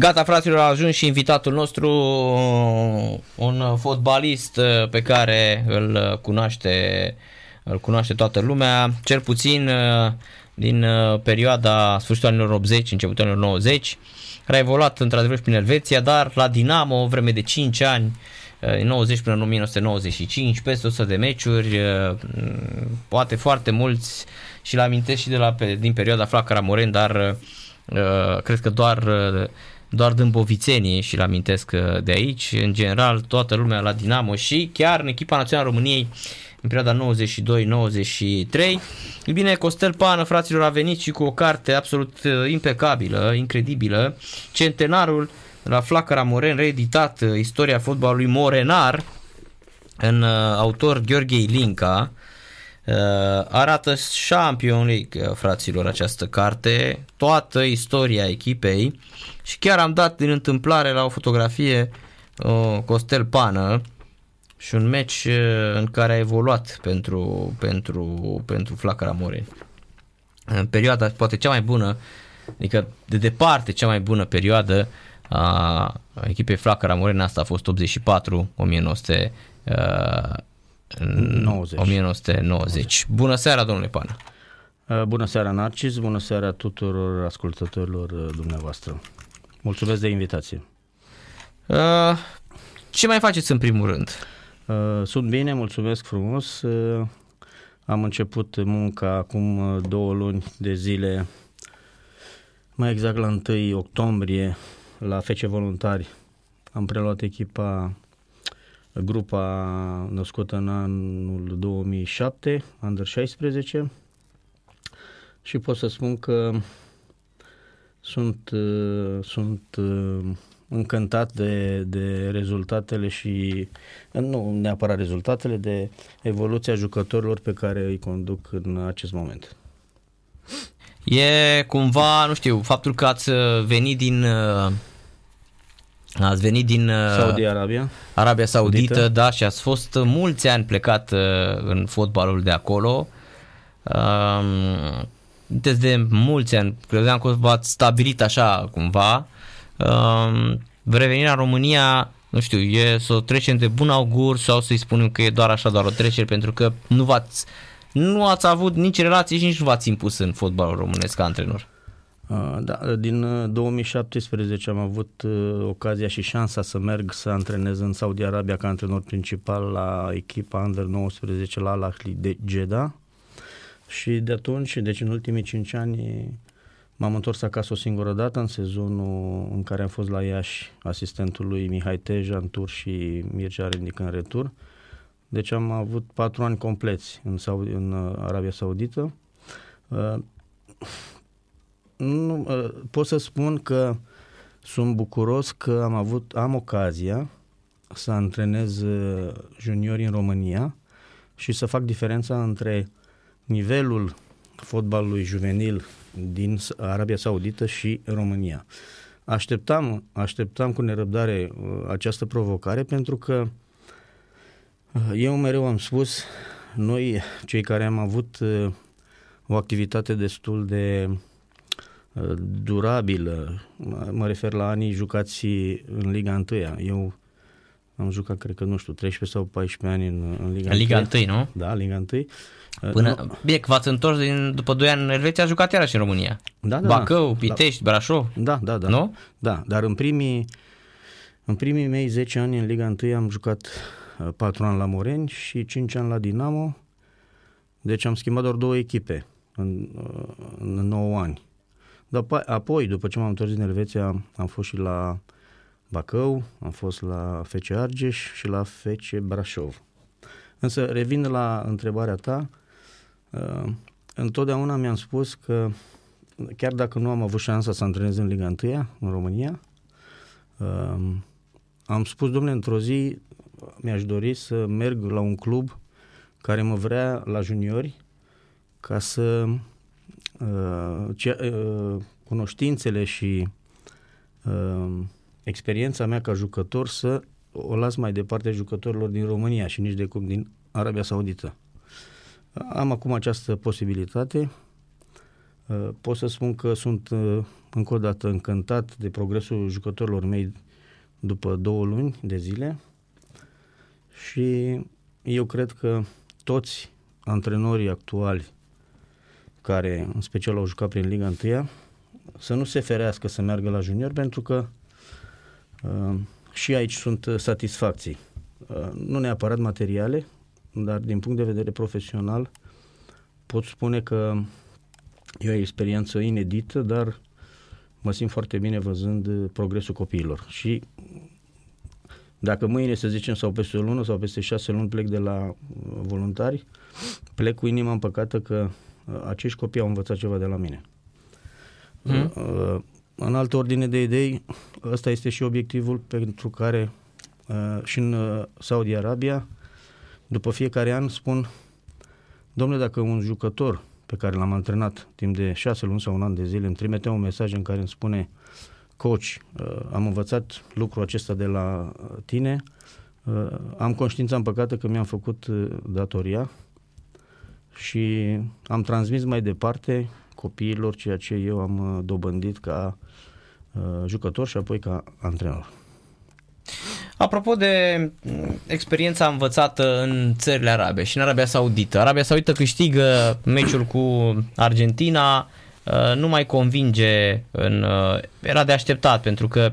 Gata, fraților, a ajuns și invitatul nostru, un fotbalist pe care îl cunoaște, îl cunoaște toată lumea, cel puțin din perioada sfârșitul anilor 80, începutul anilor 90, care a evoluat într-adevăr și prin Elveția, dar la Dinamo, o vreme de 5 ani, 90 până în 1995, peste 100 de meciuri, poate foarte mulți și l amintesc și de la, din perioada Flacăra Moren, dar uh, cred că doar, uh, doar dâmbovițenii și-l amintesc uh, de aici. În general, toată lumea la Dinamo și chiar în echipa națională României în perioada 92-93. E bine, Costel Pană, fraților, a venit și cu o carte absolut impecabilă, incredibilă, Centenarul la Flacăra Moren, reeditat istoria fotbalului morenar, în autor Gheorghe Ilinca, Uh, arată Champion League, uh, fraților, această carte, toată istoria echipei. Și chiar am dat din întâmplare la o fotografie uh, Costel Pană. Și un meci uh, în care a evoluat pentru, pentru, pentru Flacăra Moren. În perioada poate cea mai bună, adică de departe cea mai bună perioadă a echipei Flacăra Moren, asta a fost 84 1900 uh, 90. 1990. Bună seara, domnule Pană! Uh, bună seara, Narcis! Bună seara tuturor ascultătorilor uh, dumneavoastră! Mulțumesc de invitație! Uh, ce mai faceți în primul rând? Sunt bine, mulțumesc frumos. Am început munca acum două luni de zile, mai exact la 1 octombrie, la Fece Voluntari. Am preluat echipa grupa născută în anul 2007, Under 16, și pot să spun că sunt, uh, sunt uh, încântat de, de rezultatele și, nu neapărat rezultatele, de evoluția jucătorilor pe care îi conduc în acest moment. E cumva, nu știu, faptul că ați venit din uh, Ați venit din uh, Saudi Arabia. Arabia Saudită, Saudită, da, și ați fost mulți ani plecat uh, în fotbalul de acolo. Um, de mulți ani, credeam că v-ați stabilit așa cumva. Um, revenirea în România, nu știu, e să o trecem de bun augur sau să-i spunem că e doar așa, doar o trecere, pentru că nu v-ați nu ați avut nici relații și nici nu v-ați impus în fotbalul românesc ca antrenor. Uh, da, din 2017 uh, am avut uh, ocazia și șansa să merg să antrenez în Saudi Arabia ca antrenor principal la echipa Under 19 la Al de Jeddah și de atunci, deci în ultimii 5 ani m-am întors acasă o singură dată în sezonul în care am fost la Iași asistentul lui Mihai Teja în tur și Mircea Rendic în retur. Deci am avut patru ani compleți în, Saudi, în Arabia Saudită nu, ă, pot să spun că sunt bucuros că am avut, am ocazia să antrenez ă, juniori în România și să fac diferența între nivelul fotbalului juvenil din Arabia Saudită și România. Așteptam, așteptam cu nerăbdare ă, această provocare pentru că eu mereu am spus, noi cei care am avut o activitate destul de durabilă. Mă refer la anii jucați în Liga 1. Eu am jucat, cred că, nu știu, 13 sau 14 ani în, în Liga în Liga 1. 1, nu? Da, Liga 1. Până, nu. bine, că v-ați întors din, după 2 ani în Elveția, a jucat iarăși în România. Da, da, Bacău, da. Pitești, da. Brașov. Da, da, da. Nu? Da, dar în primii, în primii mei 10 ani în Liga 1 am jucat 4 ani la Moreni și 5 ani la Dinamo. Deci am schimbat doar două echipe în, în 9 ani. Dar apoi, după ce m-am întors din Elveția, am fost și la Bacău, am fost la FC Argeș și la FC Brașov. Însă, revin la întrebarea ta, uh, întotdeauna mi-am spus că chiar dacă nu am avut șansa să antrenez în Liga 1 în România, uh, am spus, domnule, într-o zi mi-aș dori să merg la un club care mă vrea la juniori ca să Uh, ce, uh, cunoștințele și uh, experiența mea ca jucător să o las mai departe jucătorilor din România și nici de cum din Arabia Saudită. Am acum această posibilitate. Uh, pot să spun că sunt uh, încă o dată încântat de progresul jucătorilor mei după două luni de zile și eu cred că toți antrenorii actuali care în special au jucat prin Liga 1 să nu se ferească să meargă la junior pentru că uh, și aici sunt satisfacții. Uh, nu neapărat materiale, dar din punct de vedere profesional pot spune că e o experiență inedită, dar mă simt foarte bine văzând progresul copiilor. Și dacă mâine, să zicem, sau peste o lună sau peste șase luni plec de la uh, voluntari, plec cu inima împăcată că uh, acești copii au învățat ceva de la mine. Mm. În altă ordine de idei, ăsta este și obiectivul pentru care și în Saudi Arabia, după fiecare an spun, domnule, dacă un jucător pe care l-am antrenat timp de șase luni sau un an de zile îmi trimite un mesaj în care îmi spune coach, am învățat lucrul acesta de la tine, am conștiința împăcată că mi-am făcut datoria și am transmis mai departe copiilor ceea ce eu am uh, dobândit ca uh, jucător și apoi ca antrenor. Apropo de mm, experiența învățată în țările arabe și în Arabia Saudită. Arabia Saudită câștigă meciul cu Argentina, uh, nu mai convinge, în, era de așteptat pentru că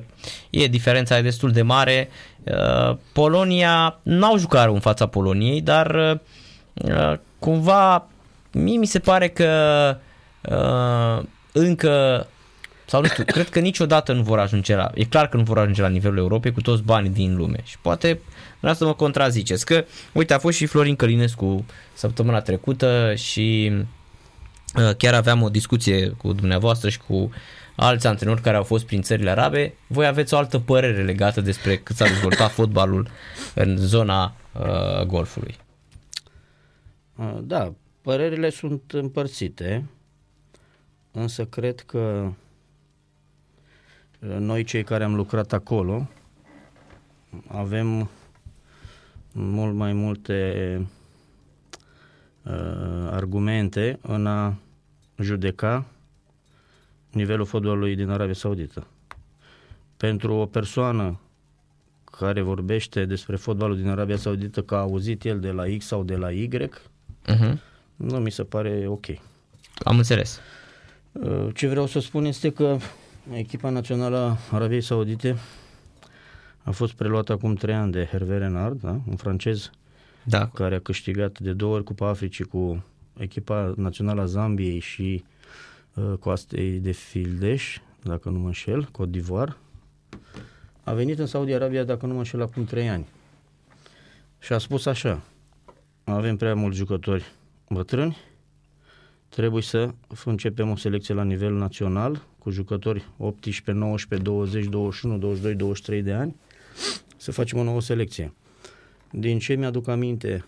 e diferența e destul de mare. Polonia n-au jucat în fața Poloniei, dar cumva mie mi se pare că uh, încă sau nu știu, cred că niciodată nu vor ajunge la, e clar că nu vor ajunge la nivelul Europei cu toți banii din lume și poate vreau să mă contraziceți că, uite, a fost și Florin Călinescu săptămâna trecută și uh, chiar aveam o discuție cu dumneavoastră și cu alți antrenori care au fost prin țările arabe. Voi aveți o altă părere legată despre cât s-a dezvoltat fotbalul în zona uh, golfului. Uh, da, părerile sunt împărțite însă cred că uh, noi cei care am lucrat acolo avem mult mai multe uh, argumente în a judeca nivelul fotbalului din Arabia Saudită. Pentru o persoană care vorbește despre fotbalul din Arabia Saudită că a auzit el de la X sau de la Y, uh-huh. nu mi se pare ok. Am înțeles. Uh, ce vreau să spun este că echipa națională a Arabiei Saudite a fost preluată acum trei ani de Hervé Renard, da? un francez da. care a câștigat de două ori Cupa Africii cu echipa națională a Zambiei și uh, coastei de Fildeș, dacă nu mă înșel, Côte d'Ivoire. A venit în Saudi Arabia, dacă nu mă înșel, acum trei ani. Și a spus așa, avem prea mulți jucători bătrâni, trebuie să începem o selecție la nivel național cu jucători 18, 19, 20, 21, 22, 23 de ani, să facem o nouă selecție. Din ce mi-aduc aminte,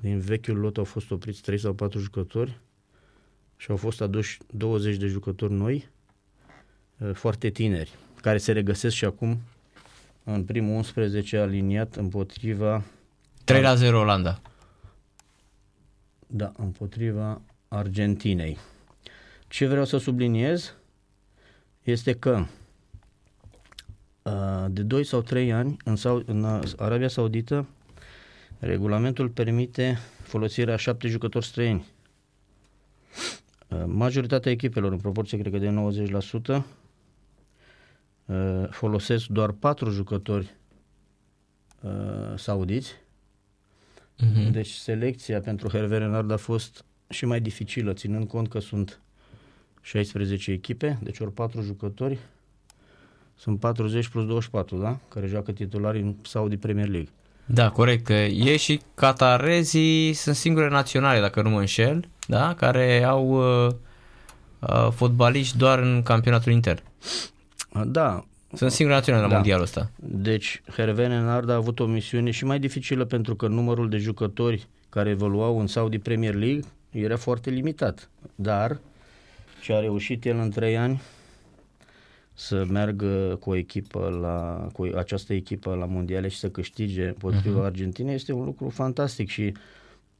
din vechiul lot au fost opriți 3 sau 4 jucători și au fost aduși 20 de jucători noi, eh, foarte tineri, care se regăsesc și acum în primul 11 aliniat împotriva 3 la 0 Olanda. Da, împotriva Argentinei. Ce vreau să subliniez este că de 2 sau 3 ani în, în Arabia Saudită regulamentul permite folosirea 7 jucători străini. Majoritatea echipelor, în proporție cred că de 90%, folosesc doar 4 jucători saudiți. Uh-huh. Deci selecția pentru Hervé Renard a fost și mai dificilă, ținând cont că sunt 16 echipe, deci ori 4 jucători, sunt 40 plus 24, da? Care joacă titulari în Saudi Premier League. Da, corect. E și catarezii sunt singure naționale, dacă nu mă înșel, da? Care au uh, uh, fotbaliști doar în campionatul inter. Da. Sunt singure naționale la da. mondialul ăsta. Deci Hervé Nenard a avut o misiune și mai dificilă pentru că numărul de jucători care evoluau în Saudi Premier League era foarte limitat. Dar ce a reușit el în trei ani să meargă cu o echipă la, cu această echipă la mondiale și să câștige împotriva uh-huh. Argentinei este un lucru fantastic și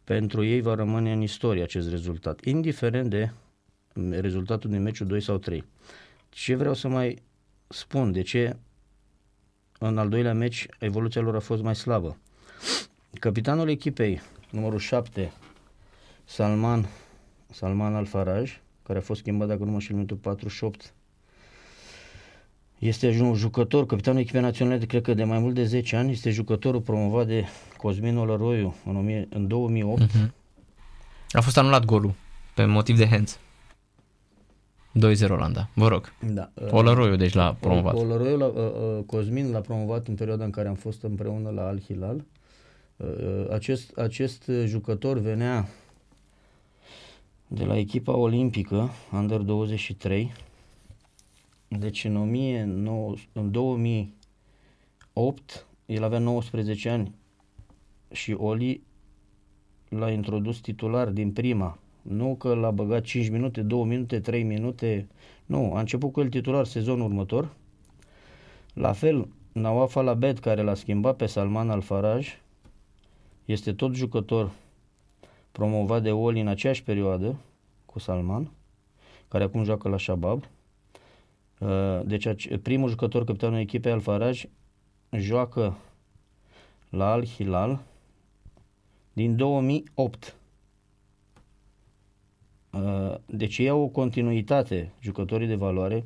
pentru ei va rămâne în istorie acest rezultat, indiferent de rezultatul din meciul 2 sau 3. Ce vreau să mai spun, de ce în al doilea meci evoluția lor a fost mai slabă. Capitanul echipei, numărul 7, Salman, Salman Alfaraj, care a fost schimbat, dacă nu mă știu, minutul 48, este un jucător, capitanul echipei naționale, cred că de mai mult de 10 ani, este jucătorul promovat de Cosmin Olăroiu în, 1000, în 2008. Uh-huh. A fost anulat golul pe motiv de hands. 2-0 Olanda. Vă rog. Da. Olăroiu, deci l-a promovat. Olăroiu, la, uh, uh, Cosmin l-a promovat în perioada în care am fost împreună la Al Hilal. Uh, acest, acest jucător venea de la echipa olimpică, Under 23. Deci în, 19, în 2008, el avea 19 ani și Oli l-a introdus titular din prima nu că l-a băgat 5 minute, 2 minute, 3 minute. Nu, a început cu el titular sezonul următor. La fel, Nawaf Alabed, care l-a schimbat pe Salman Al-Faraj, este tot jucător promovat de Oli în aceeași perioadă cu Salman, care acum joacă la Shabab. Uh, deci primul jucător capitanul echipei Al-Faraj joacă la Al-Hilal din 2008. Uh, deci ei au o continuitate, jucătorii de valoare,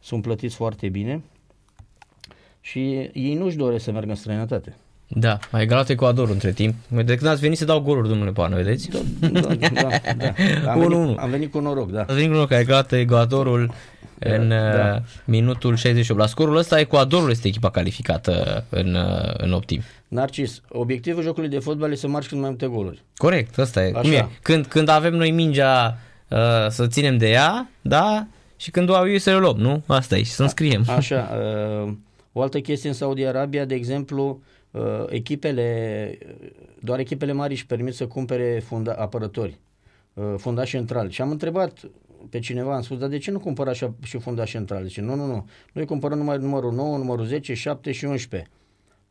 sunt plătiți foarte bine și ei nu-și doresc să meargă în străinătate. Da, a egalat Ecuadorul între timp. De când ați venit să dau goluri, domnule Pană, vedeți? Da, da, da. da. Am, venit, am venit cu noroc, da. Ați venit cu noroc, a egalat Ecuadorul da, în da. Uh, minutul 68. La scorul ăsta, Ecuadorul este echipa calificată în, uh, în optim. Narcis, obiectivul jocului de fotbal este să marci cât mai multe goluri. Corect, asta e. Așa. Cum e? Când, când avem noi mingea uh, să ținem de ea, da, și când o au eu să le luăm, nu? Asta e, și să înscriem. Așa, uh, o altă chestie în Saudi Arabia, de exemplu, uh, echipele, doar echipele mari își permit să cumpere funda, apărători, uh, fundași central. Și am întrebat pe cineva, am spus, dar de ce nu cumpăr așa și fundași central? Zice, nu, nu, nu, noi cumpărăm numai numărul 9, numărul 10, 7 și 11.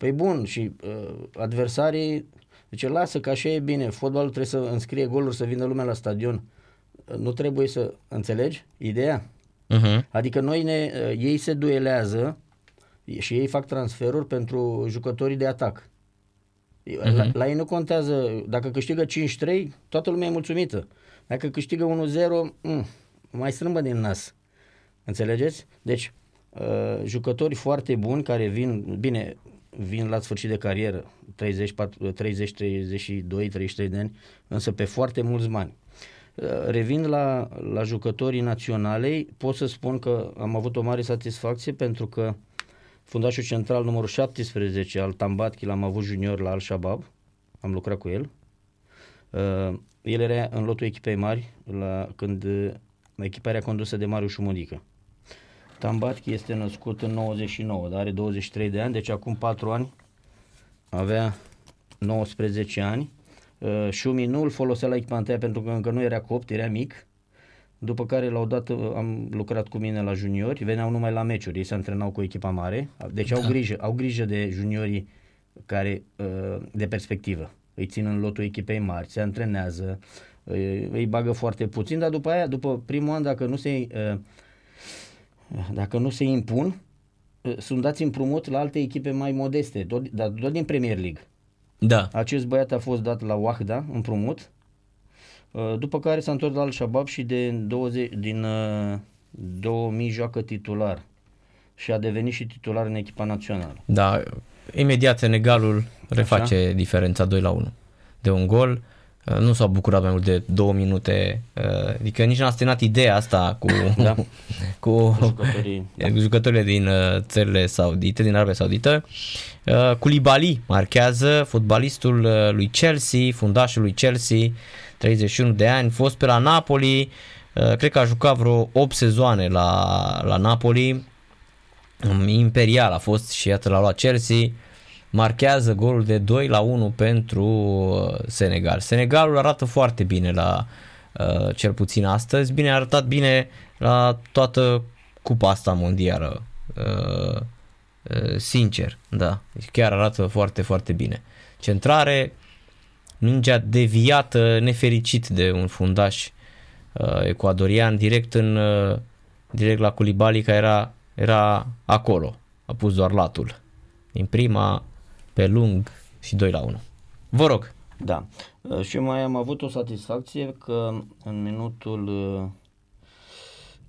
Păi bun, și uh, adversarii, zice, lasă că așa e bine, fotbalul trebuie să înscrie goluri, să vină lumea la stadion. Uh, nu trebuie să înțelegi ideea? Uh-huh. Adică noi ne, uh, ei se duelează și ei fac transferuri pentru jucătorii de atac. Uh-huh. La, la ei nu contează, dacă câștigă 5-3, toată lumea e mulțumită. Dacă câștigă 1-0, mm, mai strâmbă din nas. Înțelegeți? Deci, uh, jucători foarte buni care vin, bine, vin la sfârșit de carieră, 30, 30 32, 33 de ani, însă pe foarte mulți bani. Uh, revin la, la jucătorii naționalei, pot să spun că am avut o mare satisfacție pentru că fundașul central numărul 17 al Tambatchi l-am avut junior la Al-Shabaab, am lucrat cu el. Uh, el era în lotul echipei mari la, când echipa era condusă de Marius Șumudică. Tambatchi este născut în 99, dar are 23 de ani, deci acum 4 ani avea 19 ani. Uh, Șumi nu îl folosea la echipa întâia pentru că încă nu era copt, era mic. După care la o dată uh, am lucrat cu mine la juniori, veneau numai la meciuri, ei se antrenau cu echipa mare, deci da. au grijă, au grijă de juniorii care uh, de perspectivă. Îi țin în lotul echipei mari, se antrenează, îi bagă foarte puțin, dar după aia, după primul an, dacă nu se uh, dacă nu se impun, ă, sunt dați împrumut la alte echipe mai modeste, tot, dar doar din Premier League. Da. Acest băiat a fost dat la Wahda împrumut, ă, după care s-a întors la Al-Shabaab și de 20, din 2000 ă, joacă titular și a devenit și titular în echipa națională. Da, imediat Senegalul reface Așa? diferența 2 la 1 de un gol Uh, nu s-au bucurat mai mult de două minute, uh, adică nici n-a stenat ideea asta cu, da. cu jucătorii, da. jucătorile din uh, țările saudite, din Arabia Saudită. Culibali marchează, fotbalistul lui Chelsea, fundașul lui Chelsea, 31 de ani, fost pe la Napoli, cred că a jucat vreo 8 sezoane la, la Napoli, um, imperial a fost și iată l-a luat Chelsea, marchează golul de 2 la 1 pentru uh, Senegal. Senegalul arată foarte bine la uh, cel puțin astăzi, bine a arătat bine la toată cupa asta mondială. Uh, sincer, da, deci chiar arată foarte, foarte bine. Centrare, mingea deviată, nefericit de un fundaș uh, ecuadorian direct în uh, direct la Culibali care era, era acolo. A pus doar latul. Din prima, pe lung și 2 la 1. Vă rog. Da. Uh, și mai am avut o satisfacție că în minutul uh,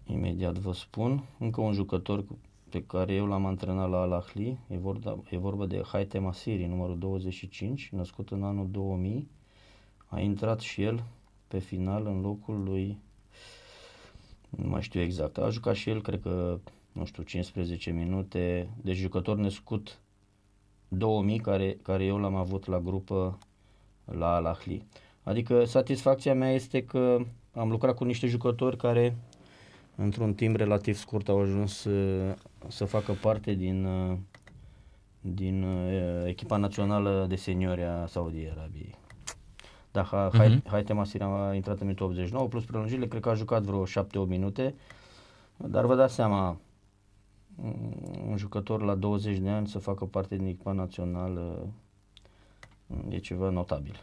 imediat vă spun, încă un jucător pe care eu l-am antrenat la Al-Ahli, e vorba, e vorba de Haite Masiri, numărul 25, născut în anul 2000, a intrat și el pe final în locul lui, nu mai știu exact, a jucat și el, cred că, nu știu, 15 minute, deci jucător născut 2000 care, care eu l-am avut la grupă la Al-Ahli. Adică satisfacția mea este că am lucrat cu niște jucători care într-un timp relativ scurt au ajuns să, să facă parte din, din uh, echipa națională de seniori a Saudi Arabiei. Da, ha, uh-huh. Mhm. Haite Masir a intrat în minutul 89 plus prelungire, cred că a jucat vreo 7-8 minute, dar vă dați seama, un jucător la 20 de ani să facă parte din echipa națională e ceva notabil.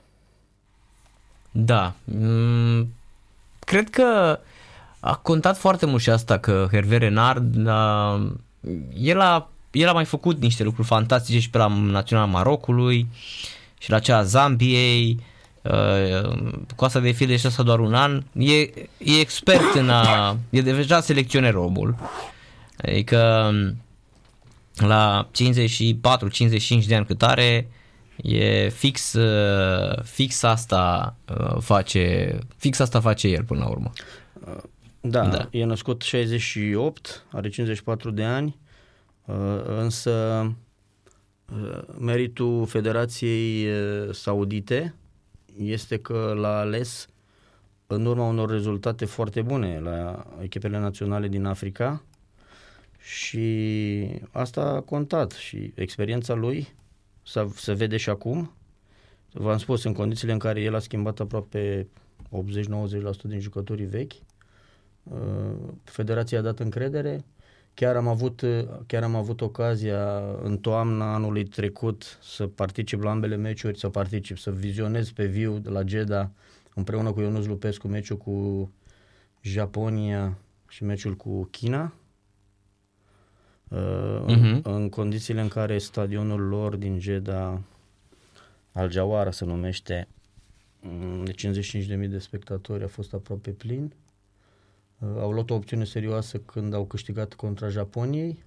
Da. Mm, cred că a contat foarte mult și asta că Hervé Renard a, el, a, el a mai făcut niște lucruri fantastice și pe la Naționala Marocului și la cea a Zambiei cu asta de fie și asta doar un an e, e expert în a e deja selecționer omul adică la 54-55 de ani cât are E fix, uh, fix asta uh, face, fix asta face el până la urmă. Da, da, e născut 68, are 54 de ani, uh, însă meritul Federației Saudite este că l-a ales în urma unor rezultate foarte bune la echipele naționale din Africa și asta a contat și experiența lui se vede și acum. V-am spus, în condițiile în care el a schimbat aproape 80-90% din jucătorii vechi, uh, Federația a dat încredere. Chiar am avut, chiar am avut ocazia în toamna anului trecut să particip la ambele meciuri, să particip, să vizionez pe viu la Jeddah împreună cu Ionuț Lupescu meciul cu Japonia și meciul cu China uh-huh. în, mhm. în condițiile în care stadionul lor din Jeddah, Al Jawara se numește, mm, de 55.000 de spectatori a fost aproape plin. Uh, au luat o opțiune serioasă când au câștigat contra Japoniei,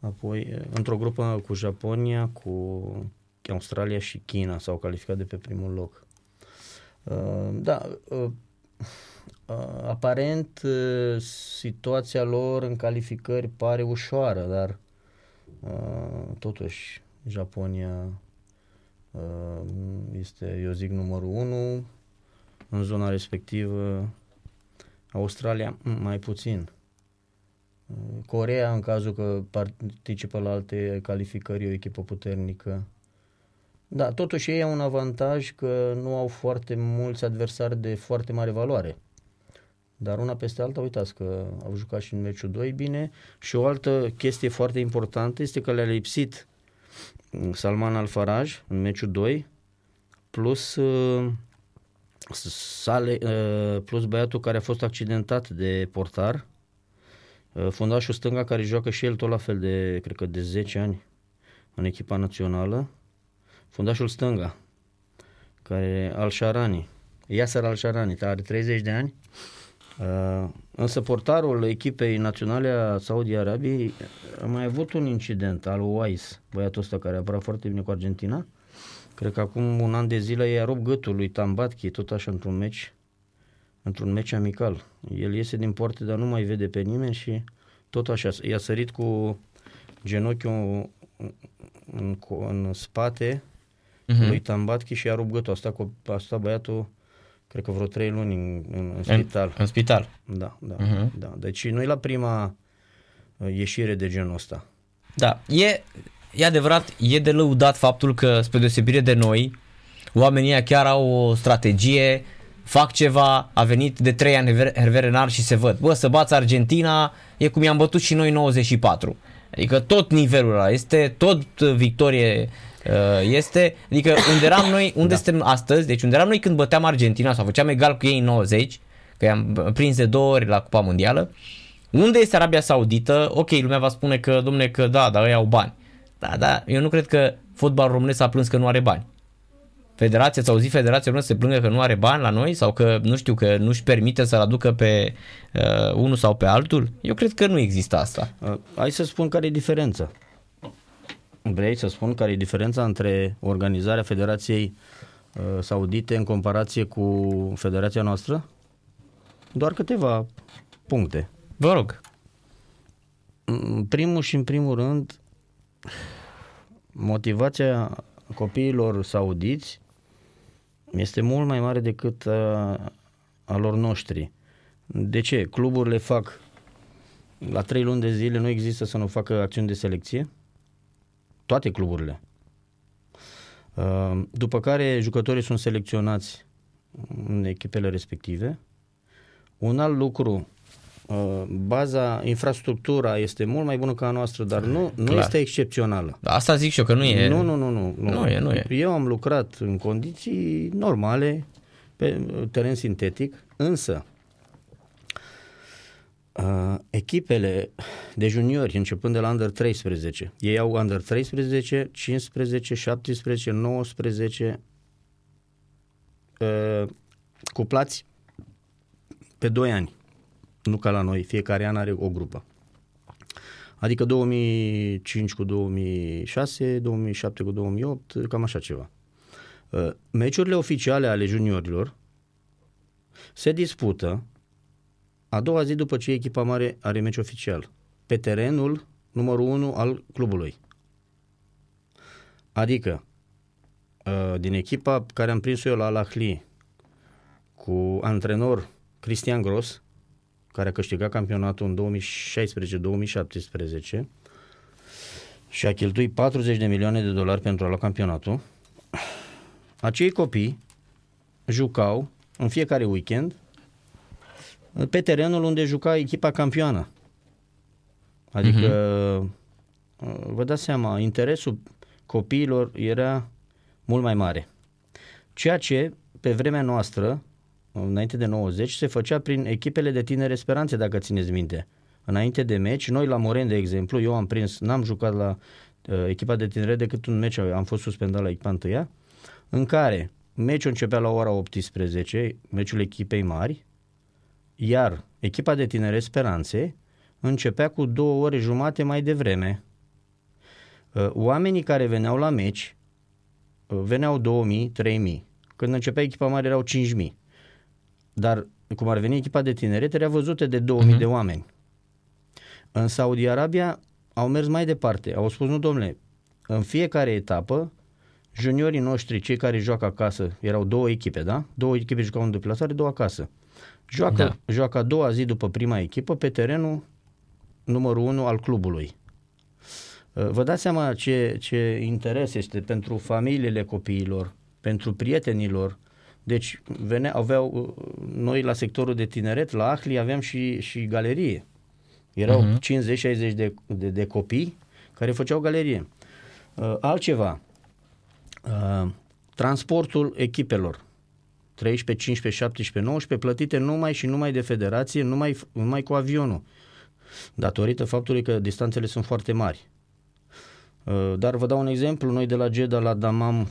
apoi uh, într-o grupă cu Japonia, cu Australia și China s-au calificat de pe primul loc. Uh, da, uh, aparent situația lor în calificări pare ușoară, dar totuși Japonia este, eu zic, numărul 1 în zona respectivă, Australia mai puțin. Corea, în cazul că participă la alte calificări, e o echipă puternică. Da, totuși ei au un avantaj că nu au foarte mulți adversari de foarte mare valoare. Dar una peste alta, uitați că au jucat și în meciul 2 bine. Și o altă chestie foarte importantă este că le-a lipsit mm, Salman Al-Faraj în meciul 2 plus uh, sale, uh, plus băiatul care a fost accidentat de portar uh, fundașul stânga care joacă și el tot la fel de, cred că de 10 ani în echipa națională fundașul stânga care Al-Sharani Yasser Al-Sharani, are 30 de ani. Uh, însă portarul echipei naționale a Saudi Arabiei a mai avut un incident al Uais, băiatul ăsta care a apărat foarte bine cu Argentina. Cred că acum un an de zile i-a rupt gâtul lui Tambatchi, tot așa într-un meci, într-un meci amical. El iese din poartă, dar nu mai vede pe nimeni și tot așa. I-a sărit cu genunchiul în, în, în spate uh-huh. lui Tambatchi și a rupt gâtul. Asta, cu, asta băiatul cred că vreo trei luni în, în, în spital. În, în spital? Da, da, uh-huh. da. Deci nu e la prima uh, ieșire de genul ăsta. Da, e, e adevărat, e de lăudat faptul că, spre deosebire de noi, oamenii chiar au o strategie, fac ceva, a venit de 3 ani Hervé Renard și se văd. Bă, să bați Argentina e cum i-am bătut și noi 94. Adică tot nivelul ăla este, tot victorie Uh, este, adică unde eram noi, unde da. suntem astăzi, deci unde eram noi când băteam Argentina sau făceam egal cu ei în 90, că i-am prins de două ori la Cupa Mondială. Unde este Arabia Saudită? Ok, lumea va spune că, domne, că da, dar ei au bani. Da, da, eu nu cred că fotbalul românesc a plâns că nu are bani. Federația, ți-au zis Federația Română să se plângă că nu are bani la noi sau că, nu știu, că nu-și permite să-l aducă pe uh, unul sau pe altul? Eu cred că nu există asta. Uh, hai să spun care e diferența. Vrei să spun care e diferența între organizarea Federației uh, Saudite în comparație cu Federația noastră? Doar câteva puncte. Vă rog. În primul și în primul rând, motivația copiilor saudiți este mult mai mare decât a, a lor noștri. De ce? Cluburile fac la trei luni de zile nu există să nu facă acțiuni de selecție. Toate cluburile. După care jucătorii sunt selecționați în echipele respective. Un alt lucru Uh, baza, infrastructura este mult mai bună ca a noastră, dar nu, nu este excepțională. Asta zic și eu, că nu e. Nu, nu, nu. Nu, nu. nu, e, nu e. Eu am lucrat în condiții normale, pe teren sintetic, însă uh, echipele de juniori, începând de la Under 13, ei au Under 13, 15, 17, 19, uh, cuplați pe 2 ani nu ca la noi, fiecare an are o grupă. Adică 2005 cu 2006, 2007 cu 2008, cam așa ceva. Uh, meciurile oficiale ale juniorilor se dispută a doua zi după ce echipa mare are meci oficial, pe terenul numărul 1 al clubului. Adică, uh, din echipa care am prins eu la Alahli, cu antrenor Cristian Gros, care a câștigat campionatul în 2016-2017 și a cheltuit 40 de milioane de dolari pentru a lua campionatul, acei copii jucau în fiecare weekend pe terenul unde juca echipa campioană. Adică, uh-huh. vă dați seama, interesul copiilor era mult mai mare. Ceea ce, pe vremea noastră, înainte de 90, se făcea prin echipele de tinere speranțe, dacă țineți minte. Înainte de meci, noi la Moren, de exemplu, eu am prins, n-am jucat la uh, echipa de tinere decât un meci, am fost suspendat la echipa întâia, în care meciul începea la ora 18, meciul echipei mari, iar echipa de tinere speranțe începea cu două ore jumate mai devreme. Uh, oamenii care veneau la meci uh, veneau 2000, 3000. Când începea echipa mare erau 5000. Dar cum ar veni echipa de tineret, era văzute de 2000 uh-huh. Mhm. de oameni. În Saudi Arabia au mers mai departe. Au spus, nu domnule, în fiecare etapă, juniorii noștri, cei care joacă acasă, erau două echipe, da? Două echipe jucau în deplasare, două acasă. Joacă, da. joacă a doua zi după prima echipă pe terenul numărul 1 al clubului. Vă dați seama ce, ce interes este pentru familiile copiilor, pentru prietenilor, deci vene, aveau, noi la sectorul de tineret, la Ahli, aveam și, și galerie. Erau uh-huh. Mhm. 50-60 de, de, de copii care făceau galerie. Uh, altceva, uh, transportul echipelor, 13, 15, 17, 19, plătite numai și numai de federație, numai, numai cu avionul, datorită faptului că distanțele sunt foarte mari. Uh, dar vă dau un exemplu, noi de la Jeddah la Damam Mm,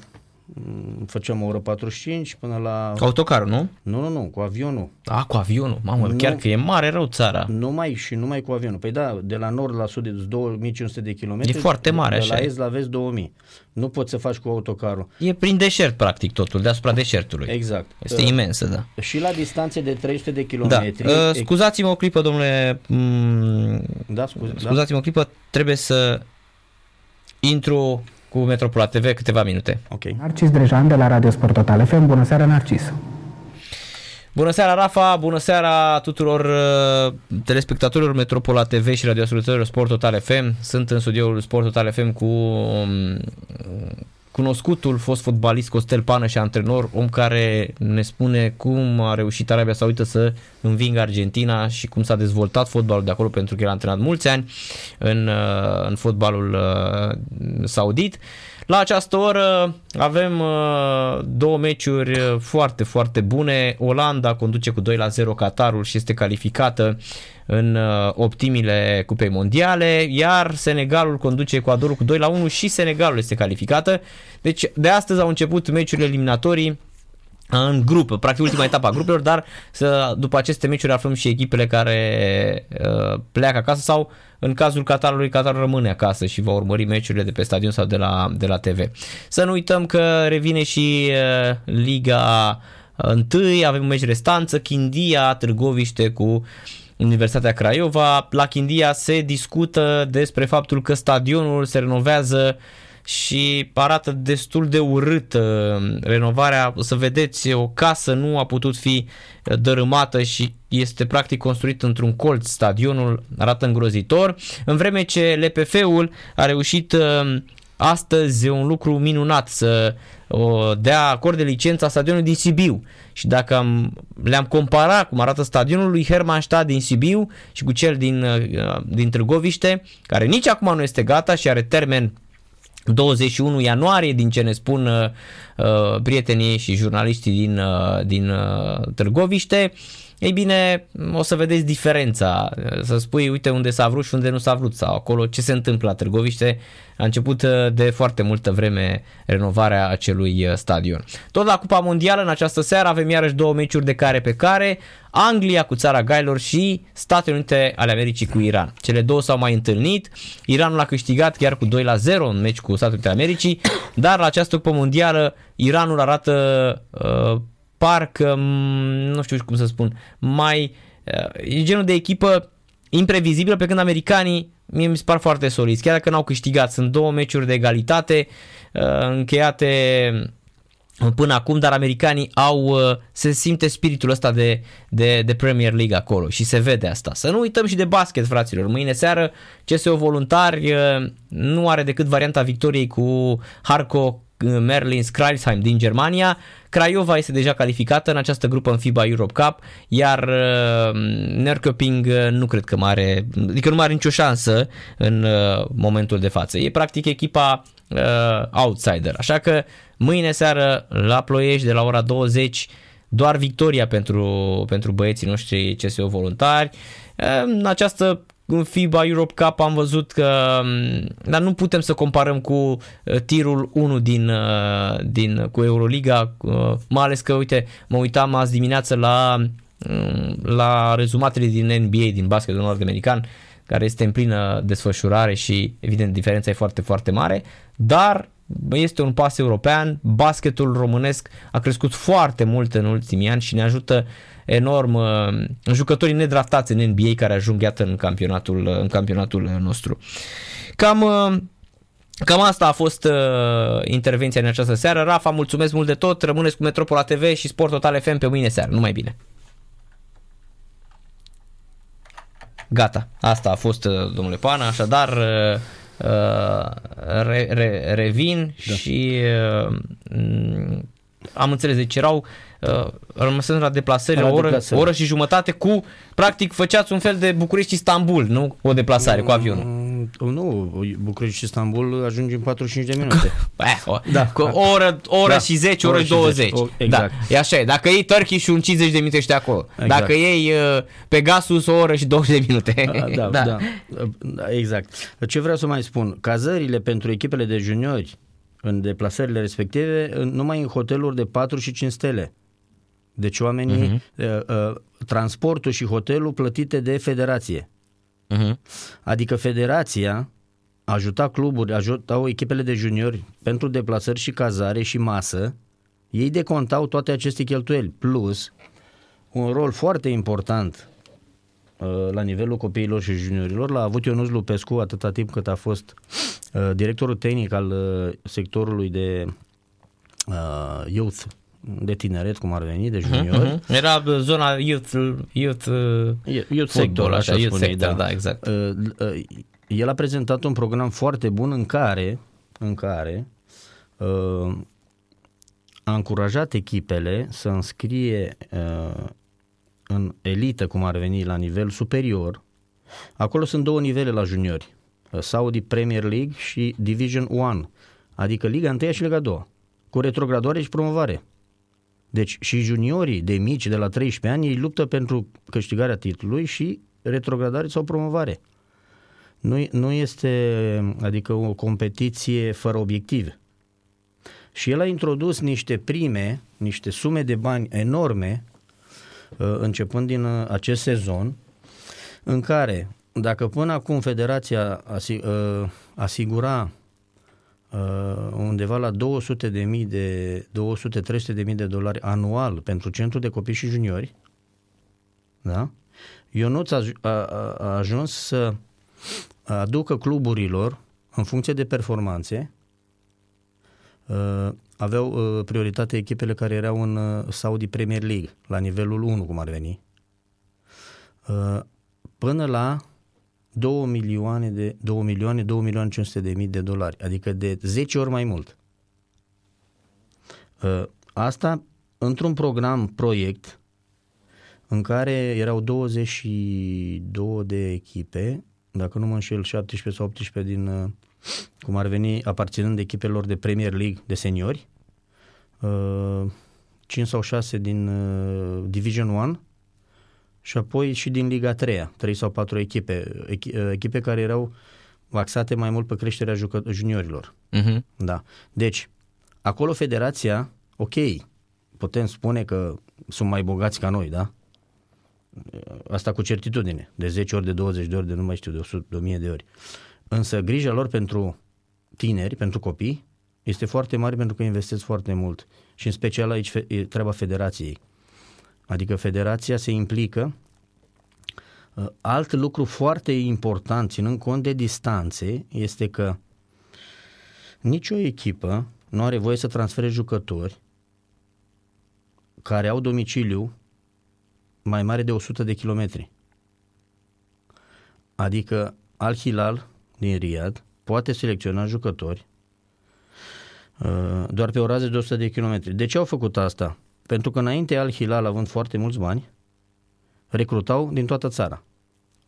făceam o oră 45 până la... Autocarul, nu? Nu, nu, nu, cu avionul. A, cu avionul, mamă, nu, chiar că e mare rău țara. Numai și numai cu avionul. Păi da, de la nord la sud e 2500 de kilometri. E foarte mare de, așa. De la est la vest 2000. Nu poți să faci cu autocarul. E prin deșert practic totul, deasupra deșertului. Exact. Este uh, imensă, da. Și la distanțe de 300 de kilometri. Da. Uh, scuzați-mă o clipă, domnule. Mm, da, scuze, scuzați-mă da? o clipă, trebuie să intru cu Metropola TV câteva minute. Ok. Narcis Drejan de la Radio Sport Total FM. Bună seara, Narcis! Bună seara, Rafa! Bună seara tuturor uh, telespectatorilor Metropola TV și radioascultătorilor Sport Total FM. Sunt în studioul Sport Total FM cu um, cunoscutul fost fotbalist Costel Pană și antrenor, om care ne spune cum a reușit Arabia Saudită să învingă Argentina și cum s-a dezvoltat fotbalul de acolo pentru că el a antrenat mulți ani în, uh, în fotbalul uh, saudit. La această oră avem uh, două meciuri foarte, foarte bune. Olanda conduce cu 2 la 0 Qatarul și este calificată în uh, optimile Cupei Mondiale, iar Senegalul conduce Ecuadorul cu 2 la 1 și Senegalul este calificată. Deci de astăzi au început meciurile eliminatorii în grup, practic ultima etapă a grupelor, dar să, după aceste meciuri aflăm și echipele care uh, pleacă acasă sau în cazul Qatarului, Qatar rămâne acasă și va urmări meciurile de pe stadion sau de la, de la TV. Să nu uităm că revine și uh, Liga 1, avem un meci restanță, Chindia, Târgoviște cu Universitatea Craiova. La Chindia se discută despre faptul că stadionul se renovează și arată destul de urât renovarea. Să vedeți, o casă nu a putut fi dărâmată și este practic construit într-un colț. Stadionul arată îngrozitor, în vreme ce LPF-ul a reușit uh, astăzi un lucru minunat să o dea acord de licența stadionului din Sibiu. Și dacă am, le-am comparat cum arată stadionul lui Hermannstadt din Sibiu și cu cel din, uh, din Târgoviște, care nici acum nu este gata și are termen 21 ianuarie, din ce ne spun uh, uh, prietenii și jurnaliștii din, uh, din uh, Târgoviște, ei bine, o să vedeți diferența, să spui, uite unde s-a vrut și unde nu s-a vrut sau acolo ce se întâmplă la Târgoviște. A început uh, de foarte multă vreme renovarea acelui uh, stadion. Tot la Cupa Mondială, în această seară, avem iarăși două meciuri de care pe care, Anglia cu țara Gailor și Statele Unite ale Americii cu Iran. Cele două s-au mai întâlnit, Iranul a câștigat chiar cu 2 la 0 în meci cu Statele Unite ale Americii, dar la această Cupa Mondială Iranul arată uh, parcă, nu știu cum să spun, mai e genul de echipă imprevizibilă, pe când americanii mie mi se par foarte soliți, chiar dacă n-au câștigat. Sunt două meciuri de egalitate încheiate până acum, dar americanii au, se simte spiritul ăsta de, de, de Premier League acolo și se vede asta. Să nu uităm și de basket, fraților. Mâine seară CSO Voluntari nu are decât varianta victoriei cu Harco Merlin Kreilsheim din Germania. Craiova este deja calificată în această grupă în FIBA Europe Cup, iar uh, Nerköping uh, nu cred că mai are, adică nu mai are nicio șansă în uh, momentul de față. E practic echipa outsider. Așa că mâine seară la Ploiești de la ora 20 doar victoria pentru, pentru băieții noștri CSO voluntari. În această în FIBA Europe Cup am văzut că mm, dar nu putem să comparăm cu uh, tirul 1 din, uh, din cu Euroliga, uh, mai ales că uite, mă uitam azi dimineață la mm, la rezumatele din NBA, din basketul nord-american, care este în plină desfășurare și evident diferența e foarte, foarte mare, dar este un pas european, basketul românesc a crescut foarte mult în ultimii ani și ne ajută enorm uh, jucătorii nedraftați în NBA care ajung iată în campionatul, uh, în campionatul nostru. Cam uh, Cam asta a fost uh, intervenția în această seară. Rafa, mulțumesc mult de tot. Rămâneți cu Metropola TV și Sport Total FM pe mâine seară. Numai bine. Gata. Asta a fost, domnule Pana. Așadar, uh, re, re, revin da. și uh, am înțeles. Deci erau uh, rămăsând la deplasări o oră, o oră și jumătate cu, practic, făceați un fel de București-Istanbul, nu? O deplasare cu avionul. Mm, nu, București-Istanbul ajungi în 45 de minute. eh, o, da. Cu o oră, o oră da. și 10, oră și 20. O, exact. Da, e așa, dacă iei Turkey și un 50 de minute ești acolo. Exact. Dacă iei uh, Pegasus o oră și 20 de minute. Da, da. da. da. Exact. Ce vreau să mai spun, cazările pentru echipele de juniori în deplasările respective, numai în hoteluri de 4 și 5 stele. Deci oamenii, uh-huh. uh, uh, transportul și hotelul plătite de federație. Uh-huh. Adică federația ajuta cluburi, ajutau echipele de juniori pentru deplasări și cazare și masă, ei decontau toate aceste cheltuieli, plus un rol foarte important uh, la nivelul copiilor și juniorilor l-a avut Ionuț Lupescu atâta timp cât a fost uh, directorul tehnic al uh, sectorului de uh, youth de tineret, cum ar veni, de mhm, juniori. Uh-huh, uh-huh. Era zona youth, youth, youth sector, așa youth spune, sector, da. da, exact. El a prezentat un program foarte bun în care, în care uh, a încurajat echipele să înscrie uh, în elită, cum ar veni, la nivel superior. Acolo sunt două nivele la juniori. Uh, Saudi Premier League și Division 1, adică Liga 1 și Liga 2, cu retrogradoare și promovare. Deci și juniorii de mici, de la 13 ani, ei luptă pentru câștigarea titlului și retrogradare sau promovare. Nu, nu este, adică o competiție fără obiective. Și el a introdus niște prime, niște sume de bani enorme, uh, începând din uh, acest sezon, în care, dacă până acum federația uh, asigura undeva la 200 de mii de 200-300 de mii de dolari anual pentru centru de copii și juniori, da? Ionuț a, a, a ajuns să aducă cluburilor, în funcție de performanțe, uh, aveau uh, prioritate echipele care erau în uh, Saudi Premier League, la nivelul 1, cum ar veni, până la 2 milioane de 2 milioane, 2 milioane 500 de mii de dolari, adică de 10 ori mai mult. Asta într-un program, proiect, în care erau 22 de echipe dacă nu mă înșel, 17 sau 18 din, uh, cum ar veni, aparținând echipelor de Premier League de seniori, 5 uh, sau 6 din uh, Division 1 și apoi și din Liga 3, 3 sau 4 echipe, echipe care erau axate mai mult pe creșterea jucă- juniorilor. Uh-huh. Da. Deci, acolo federația, ok, putem spune că sunt mai bogați ca noi, da? Asta cu certitudine, de 10 ori, de 20 de ori, de nu mai știu, de 100, de 1000 de ori. Însă grija lor pentru tineri, pentru copii, este foarte mare pentru că investesc foarte mult. Și în special aici e treaba federației. Adică federația se implică. Uh, alt lucru foarte important, ținând cont de distanțe, este că nicio echipă nu are voie să transfere jucători care au domiciliu mai mare de 100 de kilometri. Adică Al-Hilal din Riyadh poate selecționa jucători uh, doar pe o rază de 100 de kilometri. De ce au făcut asta? Pentru că înainte Al-Hilal, având foarte mulți bani, recrutau din toată țara.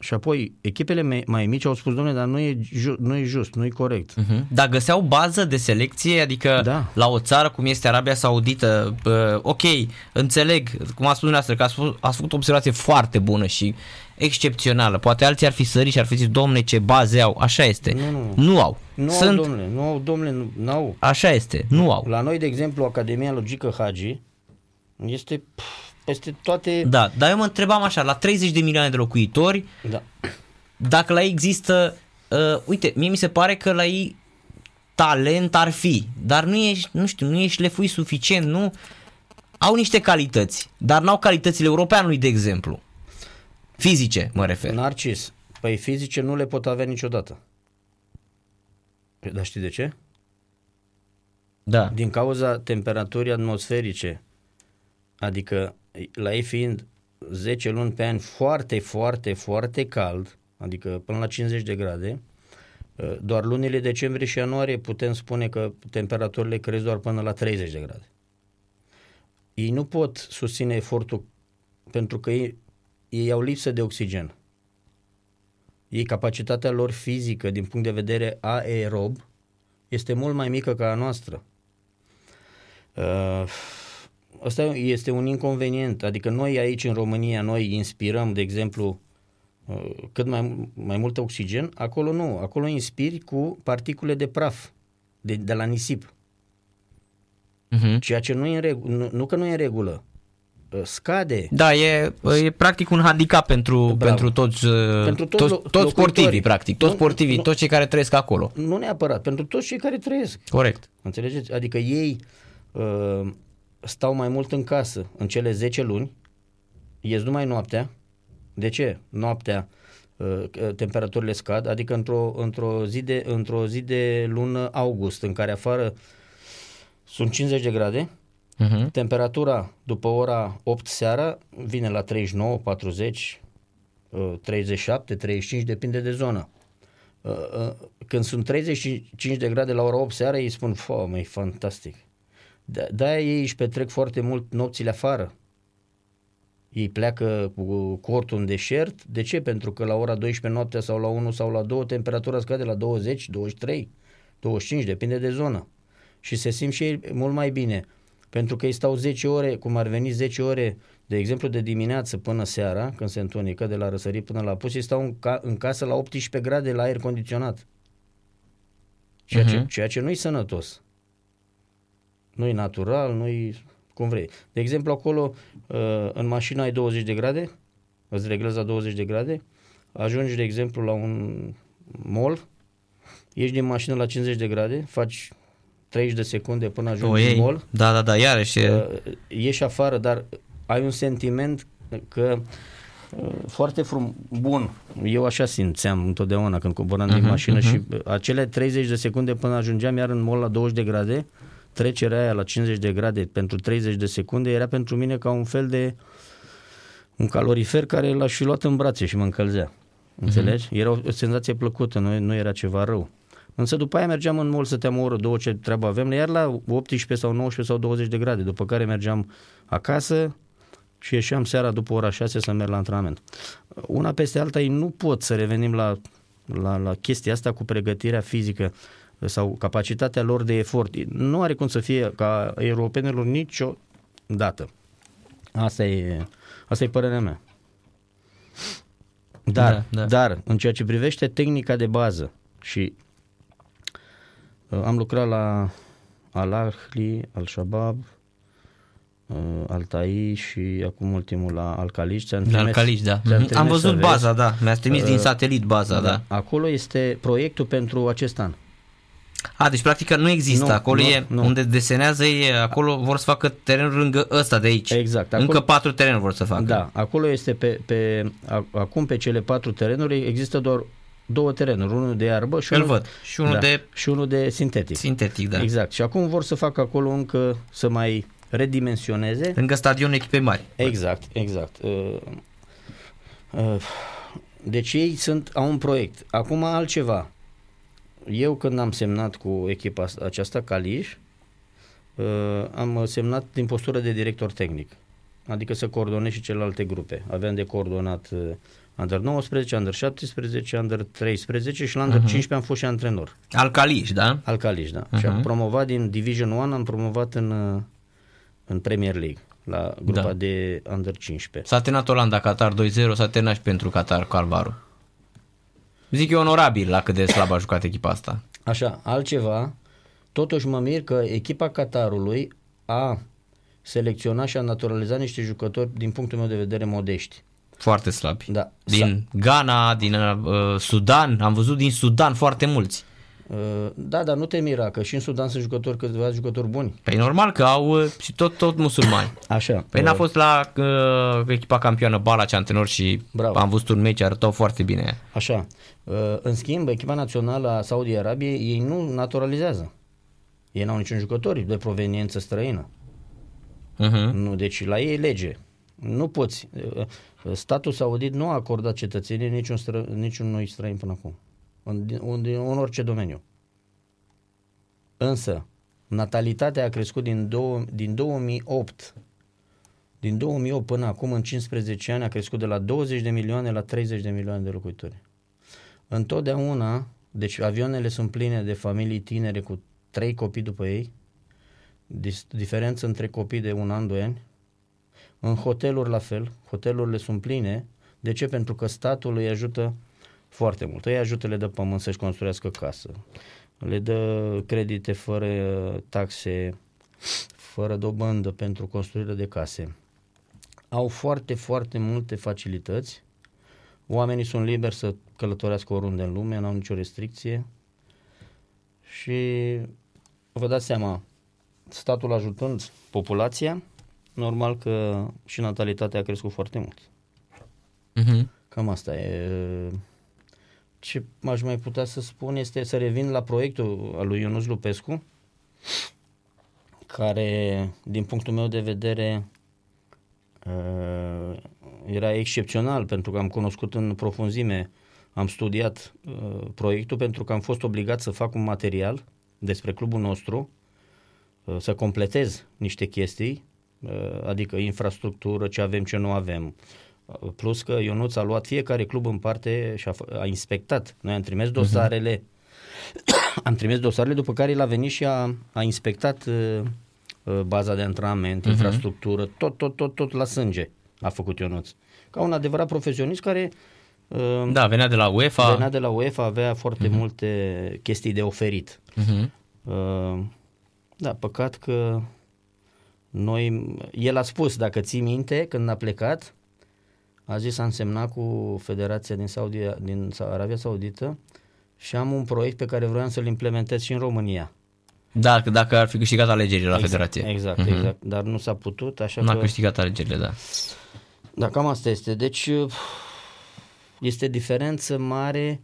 Și apoi echipele mai mici au spus, domnule, dar nu e, ju- nu e just, nu e corect. Uh-huh. Dar găseau bază de selecție, adică da. la o țară cum este Arabia Saudită, uh, ok, înțeleg, cum a spus dumneavoastră, că ați, ați făcut o observație foarte bună și excepțională. Poate alții ar fi sărit și ar fi zis, domne, ce baze au. Așa este. Nu, nu. nu au. Nu Sunt... au, domnule, nu au, domnule, nu, nu au. Așa este, nu au. La noi, de exemplu, Academia Logică Hagi este... Pf, peste toate... Da, dar eu mă întrebam așa, la 30 de milioane de locuitori, da. dacă la ei există, uh, uite, mie mi se pare că la ei talent ar fi, dar nu e, nu știu, nu e șlefuit suficient, nu? Au niște calități, dar n-au calitățile europeanului, de exemplu. Fizice, mă refer. Narcis, păi fizice nu le pot avea niciodată. Păi, dar știi de ce? Da. Din cauza temperaturii atmosferice. Adică la ei fiind 10 luni pe an foarte, foarte, foarte cald, adică până la 50 de grade, ă, doar lunile decembrie și ianuarie putem spune că temperaturile cresc doar până la 30 de grade. Ei nu pot susține efortul pentru că ei, ei au lipsă de oxigen. Ei, capacitatea lor fizică din punct de vedere aerob este mult mai mică ca a noastră. Uh, ăsta este un inconvenient. Adică noi aici în România, noi inspirăm, de exemplu, uh, cât mai, mai mult oxigen, acolo nu. Acolo inspiri cu particule de praf, de, de la nisip. Uh-huh. Ceea ce nu e în regulă, nu, nu că nu e în regulă, uh, scade. Da, e, e practic un handicap pentru, pentru toți, uh, pentru toți, toți, toți sportivii, practic, toți sportivii, nu, toți cei care trăiesc acolo. Nu neapărat, pentru toți cei care trăiesc. Corect. Înțelegeți? Adică ei uh, stau mai mult în casă în cele 10 luni, ies numai noaptea. De ce? Noaptea uh, temperaturile scad, adică într-o, într-o, zi de, într-o zi de lună august, în care afară sunt 50 de grade, uh-huh. temperatura după ora 8 seara vine la 39, 40, 37, 35, depinde de zonă. Uh, uh, când sunt 35 de grade la ora 8 seara, ei spun, fă, mă, e fantastic. De-aia ei își petrec foarte mult nopțile afară. Ei pleacă cu cortul în deșert. De ce? Pentru că la ora 12 noaptea sau la 1 sau la 2 temperatura scade la 20, 23, 25, depinde de zonă. Și se simt și ei mult mai bine. Pentru că ei stau 10 ore, cum ar veni 10 ore, de exemplu de dimineață până seara, când se întunică de la răsărit până la pus, ei stau în, ca, în casă la 18 grade la aer condiționat. Ceea, uh-huh. ce, mhm. ceea ce nu-i sănătos. Nu-i natural, nu-i cum vrei. De exemplu, acolo uh, în mașină ai 20 de grade, îți reglezi la 20 de grade, ajungi, de exemplu, la un mall, ieși din mașină la 50 de grade, faci 30 de secunde până ajungi în mall. Da, da, da, iarăși. Uh, ieși afară, dar ai un sentiment că uh, foarte frum, bun, eu așa simțeam întotdeauna când coboram uh-huh, din mhm, mașină uh-huh. și acele 30 de secunde până ajungeam iar în mall la 20 de grade, trecerea aia la 50 de grade pentru 30 de secunde era pentru mine ca un fel de un calorifer care l-aș fi luat în brațe și mă încălzea. Înțelegi? Mm-hmm. Era o senzație plăcută, nu, nu era ceva rău. Însă după aia mergeam în mall, stăteam o oră, două, ce treabă avem, iar la 18 sau 19 sau 20 de grade, după care mergeam acasă și ieșeam seara după ora 6 să merg la antrenament. Una peste alta, ei nu pot să revenim la, la, la chestia asta cu pregătirea fizică sau capacitatea lor de efort. Nu are cum să fie ca europenilor niciodată. Asta e, asta e părerea mea. Dar, da, da. dar, în ceea ce privește tehnica de bază și uh, am lucrat la Al-Ahli, Al-Shabaab, uh, Altai și acum ultimul la Alcaliș. La Alcaliș, da. Am văzut baza, da. Mi-ați trimis uh, din satelit baza, da. da. Acolo este proiectul pentru acest an. A, deci practic nu există. Nu, acolo nu, e nu. unde desenează e, acolo vor să facă terenul lângă ăsta de aici. Exact. Acolo, Încă patru terenuri vor să facă. Da, acolo este pe, pe acum pe cele patru terenuri există doar două terenuri, unul de iarbă și unul, văd. Și unul, da, de... și unul de sintetic. Sintetic, da. Exact. Și acum vor să facă acolo încă să mai redimensioneze. Lângă stadionul echipei mari. Exact, exact. Uh, uh, deci ei sunt, au un proiect. Acum altceva eu când am semnat cu echipa aceasta, Caliș, uh, am semnat din postură de director tehnic, adică să coordonez și celelalte grupe. Aveam de coordonat uh, Under 19, Under 17, Under 13 și la Under uh-huh. 15 am fost și antrenor. Al Caliș, da? Al Caliș, da. Uh-huh. Și am promovat din Division 1, am promovat în, uh, în Premier League la grupa da. de Under 15. S-a terminat Olanda Qatar 2-0, s-a terminat și pentru Qatar Calvaru. Zic eu onorabil la cât de slab a jucat echipa asta. Așa, altceva, totuși mă mir că echipa Qatarului a selecționat și a naturalizat niște jucători din punctul meu de vedere modești. Foarte slabi. Da. Din Ghana, din uh, Sudan, am văzut din Sudan foarte mulți. Uh, da, dar nu te mira că și în Sudan sunt jucători, câțiva jucători buni. Păi normal că au uh, și tot, tot musulmani. Așa. Păi n-a uh, fost la uh, echipa campioană Bala antrenor și Bravo. am văzut un meci, arătau foarte bine. Așa. Uh, în schimb, echipa națională a Saudi Arabiei, ei nu naturalizează. Ei n-au niciun jucător de proveniență străină. Uh-huh. Nu, deci la ei lege. Nu poți. Statul saudit nu a acordat cetățenie niciun, stră, niciunui străin până acum în, în, în orice domeniu. Însă, natalitatea a crescut din, două, din 2008 din 2008 până acum, în 15 ani, a crescut de la 20 de milioane la 30 de milioane de locuitori. Întotdeauna, deci avioanele sunt pline de familii tinere cu trei copii după ei, diferență între copii de un an, doi ani. În hoteluri la fel, hotelurile sunt pline. De ce? Pentru că statul îi ajută foarte mult. Îi ajută, le dă pământ să-și construiască casă. Le dă credite fără taxe, fără dobândă pentru construirea de case. Au foarte, foarte multe facilități. Oamenii sunt liberi să călătorească oriunde în lume, n-au nicio restricție. Și vă dați seama, statul ajutând populația, normal că și natalitatea a crescut foarte mult. Uh-huh. Cam asta e ce aș mai putea să spun este să revin la proiectul al lui Ionuț Lupescu, care, din punctul meu de vedere, uh, era excepțional pentru că am cunoscut în profunzime am studiat uh, proiectul pentru că am fost obligat să fac un material despre clubul nostru, uh, să completez niște chestii, uh, adică infrastructură, ce avem, ce nu avem. Uh, plus că Ionuț a luat fiecare club în parte și a, f- a inspectat. Noi am trimis dosarele, am trimis dosarele, după care el a venit și a, a inspectat uh, uh, baza de antrenament, infrastructură, tot, tot, tot, tot la sânge a făcut Ionuț. Ca un adevărat profesionist care uh, Da, venea de la UEFA. venea de la UEFA, avea foarte multe chestii de oferit. Mhm. Uh, da, păcat că noi, el a spus, dacă ții minte, când a plecat, a zis a însemnat cu Federația din, Saudi, din Arabia Saudită și am un proiect pe care vreau să-l implementez și în România. Da, că dacă ar fi câștigat alegerile la exact, federație. Exact, Mhm. exact. Dar nu s-a putut, așa N-a că... câștigat alegerile, da. Da, cam asta este. Deci este diferență mare,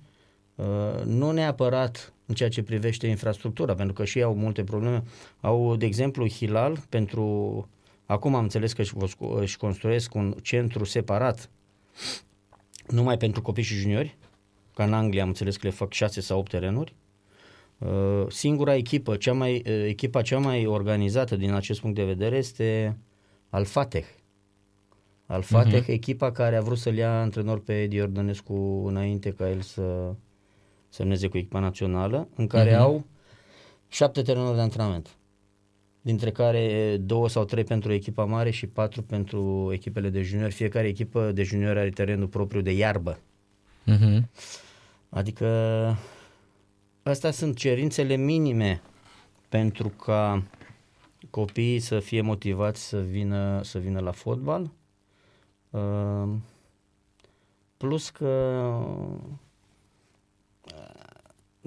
uh, nu neapărat în ceea ce privește infrastructura, pentru că și ei au multe probleme. Au, de exemplu, Hilal, pentru... Acum am înțeles că își, își construiesc un centru separat numai pentru copii și juniori, ca în Anglia am înțeles că le fac 6 sau 8 terenuri. Uh, Singura echipă, cea mai, uh, echipa cea mai organizată din acest punct de vedere este Al Fateh. Al Fateh, uh-huh. echipa care a vrut să-l ia antrenor pe Edi Ordănescu înainte ca el să semneze cu echipa națională, în care uh-huh. au șapte terenuri de antrenament, dintre care două sau trei pentru echipa mare și patru pentru echipele de juniori. Fiecare echipă de juniori are terenul propriu de iarbă. Mhm. Adică astea sunt cerințele minime pentru ca copiii să fie motivați să vină, să vină la fotbal. Uh, Plus că,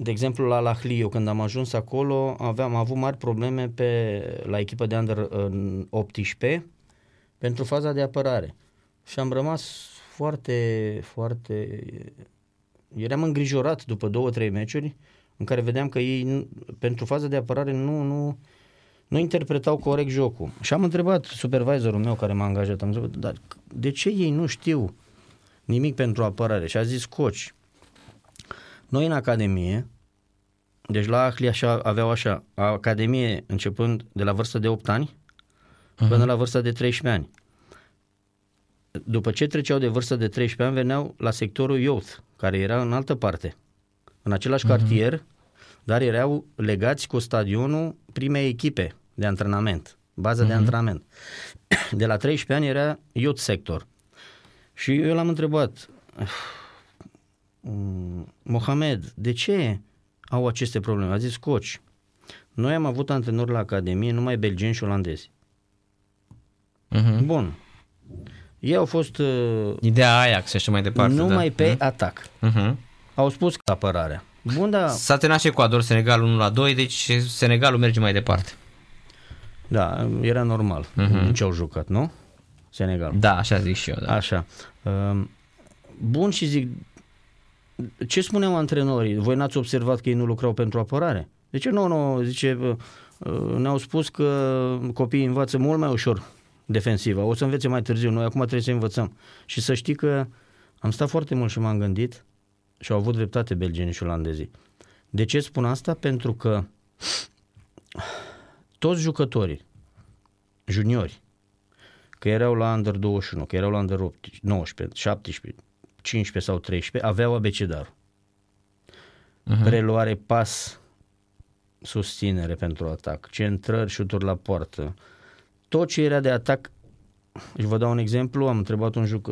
de exemplu, la Lahli, eu când am ajuns acolo, aveam am avut mari probleme pe, la echipa de under în 18 pentru faza de apărare. Și am rămas foarte, foarte... Eram îngrijorat după două, trei meciuri în care vedeam că ei, nu- pentru faza de apărare, nu, nu, nu interpretau corect jocul. Și am întrebat supervisorul meu care m-a angajat, am întrebat, dar de ce ei nu știu nimic pentru apărare? Și a zis, coci, noi în academie, deci la Ahli așa, aveau așa, academie începând de la vârsta de 8 ani până la vârsta de 13 ani. După ce treceau de vârsta de 13 ani, veneau la sectorul youth, care era în altă parte, în același cartier, dar erau legați cu stadionul primei echipe de antrenament, baza de antrenament. De la 13 ani era youth sector. Și eu l-am întrebat, "Mm, Mohamed, de ce au aceste probleme? A zis, coci, noi am avut antrenori la academie numai belgeni și olandezi. Mhm. Bun. Ei au fost uh, Ideea Ajax și așa mai departe. numai da. pe atac. Mhm. Au spus că apărarea. Bun, da, S-a terminat și Ecuador, Senegal 1 la 2, deci Senegalul merge mai departe. da, era normal uh-huh. ce au jucat, nu? Senegal. Da, așa zic și eu, da. Așa. Um, Bun și zic, ce spuneau antrenorii? Voi n-ați observat că ei nu lucrau pentru apărare? De ce nu, nu, zice, uh, uh, ne-au spus că copiii învață mult mai ușor defensiva, o să învețe mai târziu, noi acum trebuie să învățăm. Și să știi că am stat foarte mult și m-am gândit și au avut dreptate belgenii și olandezii. De ce spun asta? Pentru că toți jucătorii juniori, că erau la Under 21, că erau la Under 18, 19, 17, 15 sau 13, aveau abecedarul. Uh-huh. Preluare, pas, susținere pentru atac, centrări, șuturi la poartă. Tot ce era de atac, și vă dau un exemplu, am întrebat un juc,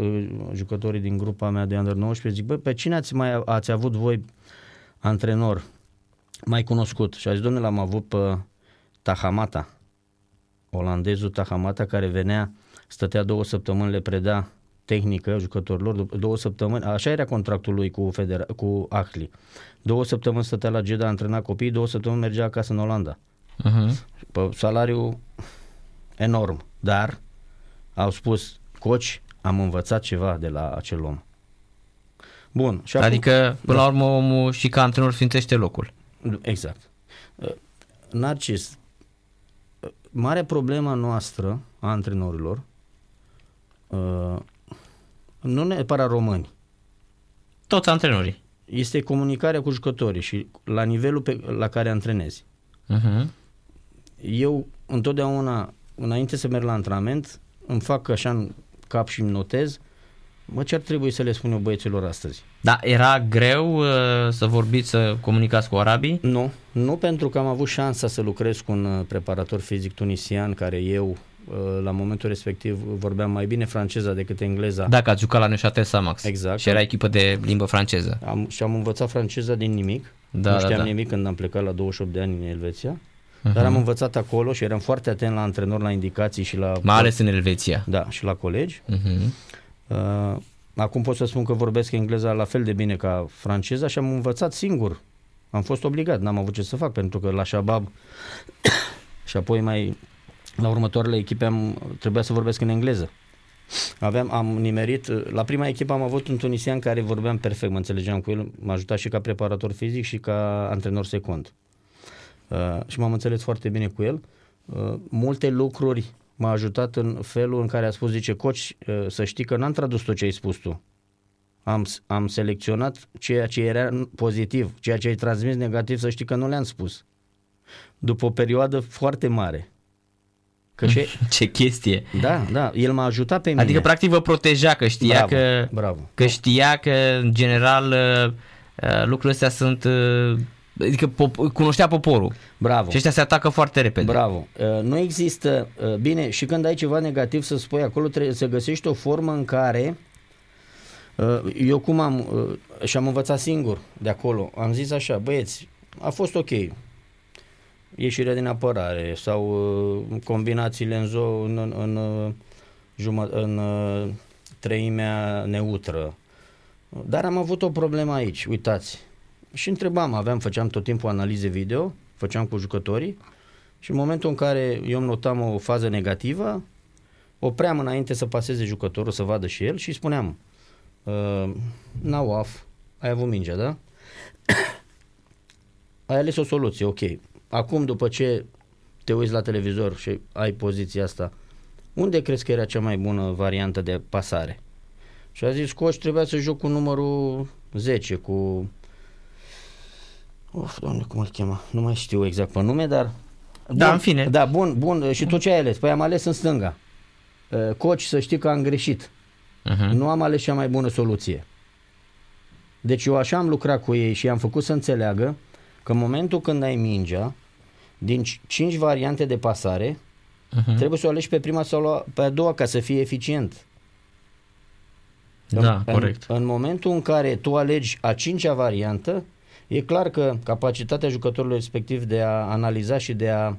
jucătorii din grupa mea de Under 19, zic, bă, pe cine ați mai ați avut voi antrenor mai cunoscut? Și a zis, domnule, l-am avut pe Tahamata, olandezul Tahamata care venea, stătea două săptămâni, le preda tehnică jucătorilor, după două săptămâni, așa era contractul lui cu, federa- cu Ahli. Două săptămâni stătea la Jeddah, antrena copiii, două săptămâni mergea acasă în Olanda. Mhm. Pe salariu enorm, dar au spus, coci, am învățat ceva de la acel om. Bun. Și acum- Adică, până la urmă, omul și ca antrenor sfințește locul. Exact. Uh, Narcis, uh, marea problemă noastră a antrenorilor, uh, nu neapărat români, Toți antrenorii. este comunicarea cu jucătorii și la nivelul pe, la care antrenezi. Uh-huh. Eu întotdeauna, înainte să merg la antrenament, îmi fac așa în cap și îmi notez Mă, ce ar trebui să le spun eu băieților astăzi? Da, era greu uh, să vorbiți, să comunicați cu arabii? Nu, nu pentru că am avut șansa să lucrez cu un uh, preparator fizic tunisian care eu uh, la momentul respectiv vorbeam mai bine franceza decât engleza. Dacă ați jucat la Neuchâtel Samax. Exact. Și era echipă de limbă franceză. Am, și am învățat franceza din nimic. Da, nu știam da, da. nimic când am plecat la 28 de ani în Elveția. Uh-huh. Dar am învățat acolo și eram foarte atent la antrenor, la indicații și la... Mai ales în Elveția. Da, și la colegi. Uh-huh. Uh, acum pot să spun că vorbesc engleza la fel de bine ca franceza și am învățat singur. Am fost obligat, n-am avut ce să fac, pentru că la Shabab și apoi mai la următoarele echipe am, trebuia să vorbesc în engleză. Aveam, am nimerit, la prima echipă am avut un tunisian care vorbeam perfect, mă înțelegeam cu el, m-a ajutat și ca preparator fizic și ca antrenor secund. Uh, și m-am înțeles foarte bine cu el. Uh, multe lucruri m-a ajutat în felul în care a spus, zice, coci, uh, să știi că n-am tradus tot ce ai spus tu. Am, am selecționat ceea ce era pozitiv, ceea ce ai transmis negativ, să știi că nu le-am spus. După o perioadă foarte mare. Că ce, Ce chestie. da, da, el m-a ajutat pe mine. Adică practic vă proteja că știa Bravo, că bravo. că știa că în general uh, uh, lucrurile astea sunt uh, adică pop- cunoștea poporul. Bravo. Și ăștia se atacă foarte repede. Bravo. Uh, Nu există, uh, bine, și când ai ceva negativ să spui acolo, trebuie să găsești o formă în care uh, eu cum am, uh, și am învățat singur de acolo, am zis așa, băieți, a fost ok, ieșirea din apărare sau uh, combinațiile în, zo- în, în, în, uh, jumă- în uh, treimea neutră, dar am avut o problemă aici, uitați, și întrebam, aveam, făceam tot timpul analize video, făceam cu jucătorii și în momentul în care eu îmi notam o fază negativă, opream înainte să paseze jucătorul să vadă și el și îi spuneam uh, now off, ai avut mingea, da? ai ales o soluție, ok. Acum după ce te uiți la televizor și ai poziția asta, unde crezi că era cea mai bună variantă de pasare? Și a zis, coach, trebuia să joc cu numărul 10, cu Of, doamne, cum îl chema? Nu mai știu exact pe nume, dar... Da, Bun, în fine. Da, bun, bun. Și tu ce ai ales? Păi am ales în stânga. Uh, Coach, să știi că am greșit. Uh-huh. Nu am ales cea mai bună soluție. Deci eu așa am lucrat cu ei și am făcut să înțeleagă că în momentul când ai mingea, din 5 variante de pasare, Uh-huh. trebuie să o alegi pe prima sau la- pe a doua ca să fie eficient. Da, în, corect. În, în momentul în care tu alegi a cincea variantă, e clar că capacitatea jucătorului respectiv de a analiza și de a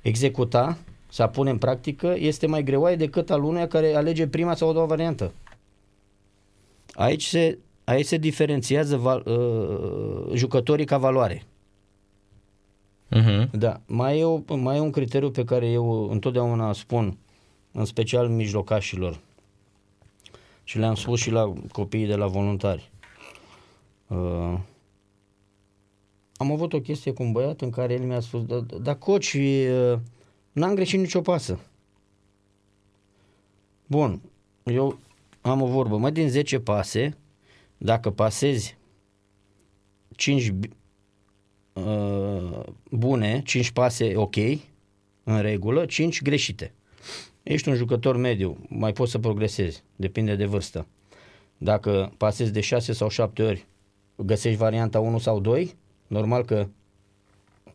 executa, să a pune în practică, este mai greoaie decât al unuia care alege prima sau a doua variantă. Aici se, aici se diferențiază val, uh, jucătorii ca valoare. Uh-huh. Da, mai e, o, mai e un criteriu pe care eu întotdeauna spun, în special mijlocașilor, și le-am spus și la copiii de la voluntari. Uh, am avut o chestie cu un băiat în care el mi-a spus, da, da coach, uh, n-am greșit nicio pasă. Bun, eu am o vorbă, mă, din 10 pase, dacă pasezi 5 uh, bune, 5 pase ok, în regulă, 5 greșite. Ești un jucător mediu, mai poți să progresezi, depinde de vârstă. Dacă pasezi de 6 sau 7 ori, găsești varianta 1 sau 2, normal că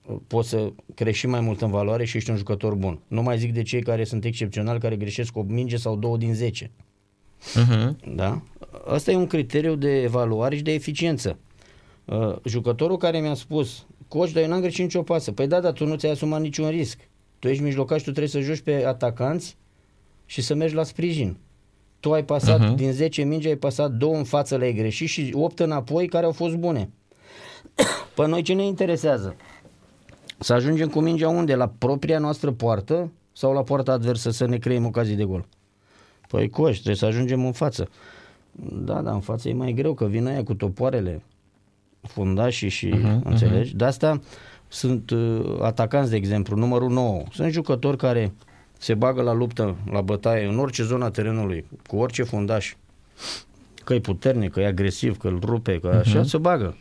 uh, poți să crești și mai mult în valoare și ești un jucător bun. Nu mai zic de cei care sunt excepționali, care greșesc o minge sau două din 10. Uh-huh. Da? Asta e un criteriu de evaluare și de eficiență. Uh, jucătorul care mi-a spus, coach, dar eu n-am greșit nicio pasă. Păi da, dar tu nu ți-ai asumat niciun risc. Tu ești mijlocaș, tu trebuie să joci pe atacanți și să mergi la sprijin. Tu ai pasat, Mhm. uh-huh. din 10 mingi ai pasat două în față, le-ai greșit și 8 înapoi care au fost bune. Pe noi ce ne interesează? Să ajungem cu mingea unde? La propria noastră poartă sau la poarta adversă să ne creăm ocazii de gol? Păi coș, trebuie să ajungem în față. Da, da, în față e mai greu, că vin aia cu topoarele, fundașii și, uh-huh, înțelegi? De asta sunt uh, atacanți, de exemplu, numărul 9. Sunt jucători care se bagă la luptă, la bătaie, în orice zonă a terenului, cu orice fundaș. că e puternic, că e agresiv, că îl rupe, că așa, se bagă.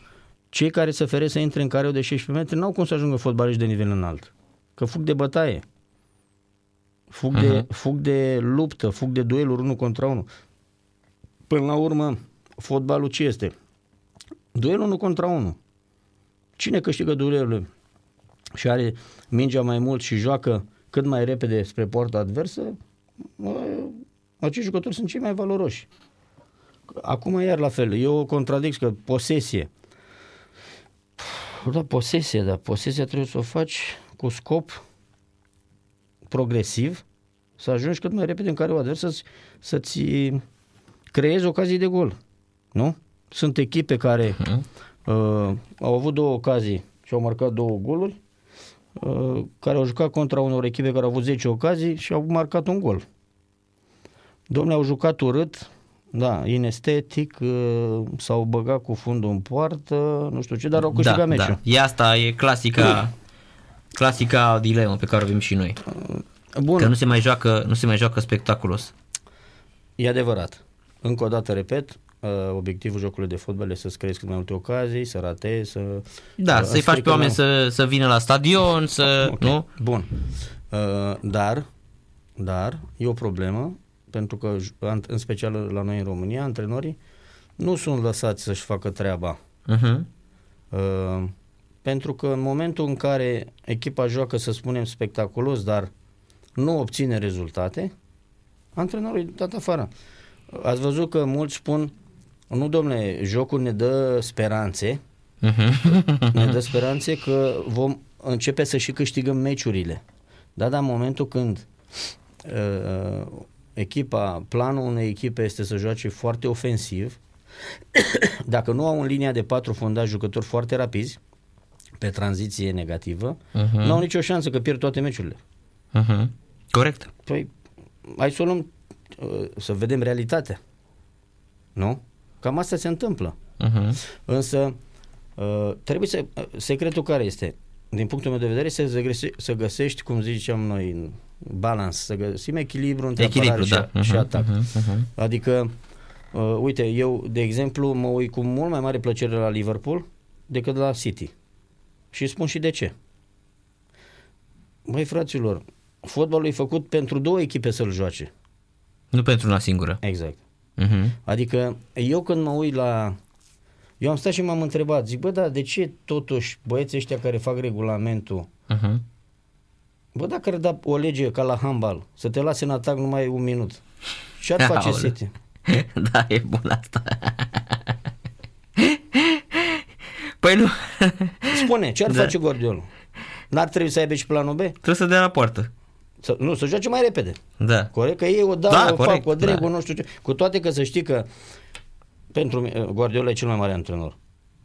Cei care se fere să intre în careu de 16 metri n-au cum să ajungă fotbaliști de nivel înalt. Că fug de bătaie. Fug, de, fug de luptă, fug de dueluri unul contra unul. Până la urmă, fotbalul ce este? Duelul unul contra unul. Cine câștigă duelurile și are mingea mai mult și joacă cât mai repede spre poarta adversă, mă, acești jucători sunt cei mai valoroși. Acum iar la fel, eu o contradic că posesie. Da, posesie, da, posesia trebuie să o faci cu scop progresiv, să ajungi cât mai repede în care o adversă să, să-ți creezi ocazii de gol. Nu? Sunt echipe care uh-huh. uh, au avut două ocazii și au marcat două goluri, uh, care au jucat contra unor echipe care au avut 10 ocazii și au marcat un gol. Domnule, au jucat urât, da, inestetic, uh, s-au băgat cu fundul în poartă, nu știu ce, dar au câștigat da, meciul. Da. E asta, e clasica, clasica dilemă pe care o avem și noi. Bun, Că nu se mai joacă, nu se mai joacă spectaculos. e adevărat. Încă o dată repet, uh, obiectivul jocului de fotbal este să creezi cât mai multe ocazii, să ratezi, să... Da, uh, să-i faci pe strică oameni la- să, să vină la stadion, să, Ok, nu? Bun. Uh, dar, dar, e o problemă, pentru că, j- an- în special la noi în România, antrenorii nu sunt lăsați să-și facă treaba. Uh-huh. Uh, pentru că în momentul în care echipa joacă, să spunem, spectaculos, dar nu obține rezultate, antrenorul e dat afară. Ați văzut că mulți spun, nu domnule, jocul ne dă speranțe, Uh-huh. ne dă speranțe că vom începe să și câștigăm meciurile. Da, dar în momentul când uh, echipa, planul unei echipe este să joace foarte ofensiv, dacă nu au în linia de patru fundași jucători foarte rapizi, pe tranziție negativă, uh-huh. nu au nicio șansă că pierd toate meciurile. Uh-huh. Corect. Păi, hai să o luăm, uh, să vedem realitatea. Nu? Cam asta se întâmplă. Uh-huh. Însă, uh, trebuie să, uh, secretul care este? Din punctul meu de vedere, să, găsești, să găsești, cum ziceam noi, balans, să găsim echilibru între Echilibru, apărare da. și, și Mhm, atac. mhm, mhm. Adică, uh, uite, eu, de exemplu, mă uit cu mult mai mare plăcere la Liverpool decât la City. Și spun și de ce. Băi, fraților, fotbalul e făcut pentru două echipe să-l joace. Nu pentru una singură. Exact. Uh-huh. Adică eu când mă uit la... Eu am stat și m-am întrebat, zic, bă, da, de ce totuși băieții ăștia care fac regulamentul, Uh-huh. bă, dacă ar da o lege ca la handbal, să te lase în atac numai un minut, ce ar face Aoleu. City? da, e bun asta. păi nu, Spune, ce ar Da. face Guardiola? N-ar trebui să aibă și planul B? trebuie să dea la poartă. Să, nu, să joace mai repede. Da. Corect? Că ei o dau, Da, o corect, fac, o dregu, da. nu știu ce. Cu toate că să știi că pentru mine, Guardiola e cel mai mare antrenor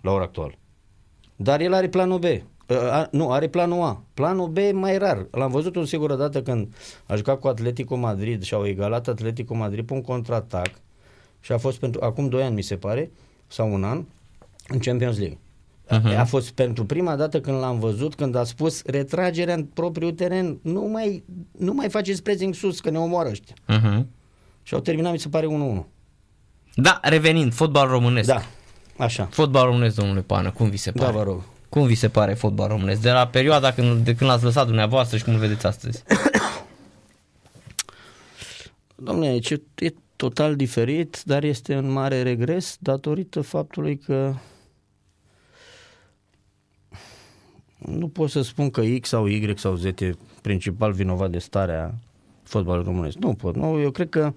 la ora actuală. Dar el are planul B. Uh, a, nu, are planul A. Planul B e mai rar. L-am văzut o singură dată când a jucat cu Atletico Madrid și au egalat Atletico Madrid pe un contraatac și a fost pentru, acum 2 ani mi se pare, sau un an, în Champions League. Uh-huh. A fost pentru prima dată când l-am văzut, când a spus retragerea în propriul teren, nu mai, nu mai faceți pressing sus, că ne omoară ăștia. Uh-huh. Și au terminat, mi se pare, 1-1. Da, revenind, fotbal românesc. Da, așa. Fotbal românesc, domnule Pană, cum vi se Da, pare? vă rog. Cum vi se pare fotbal românesc? De la perioada când, de când l-ați lăsat dumneavoastră și cum îl vedeți astăzi? Domnule, ce, e total diferit, dar este un mare regres datorită faptului că nu pot să spun că X sau Y sau Z e principal vinovat de starea fotbalului românesc. Nu pot. Nu, eu cred că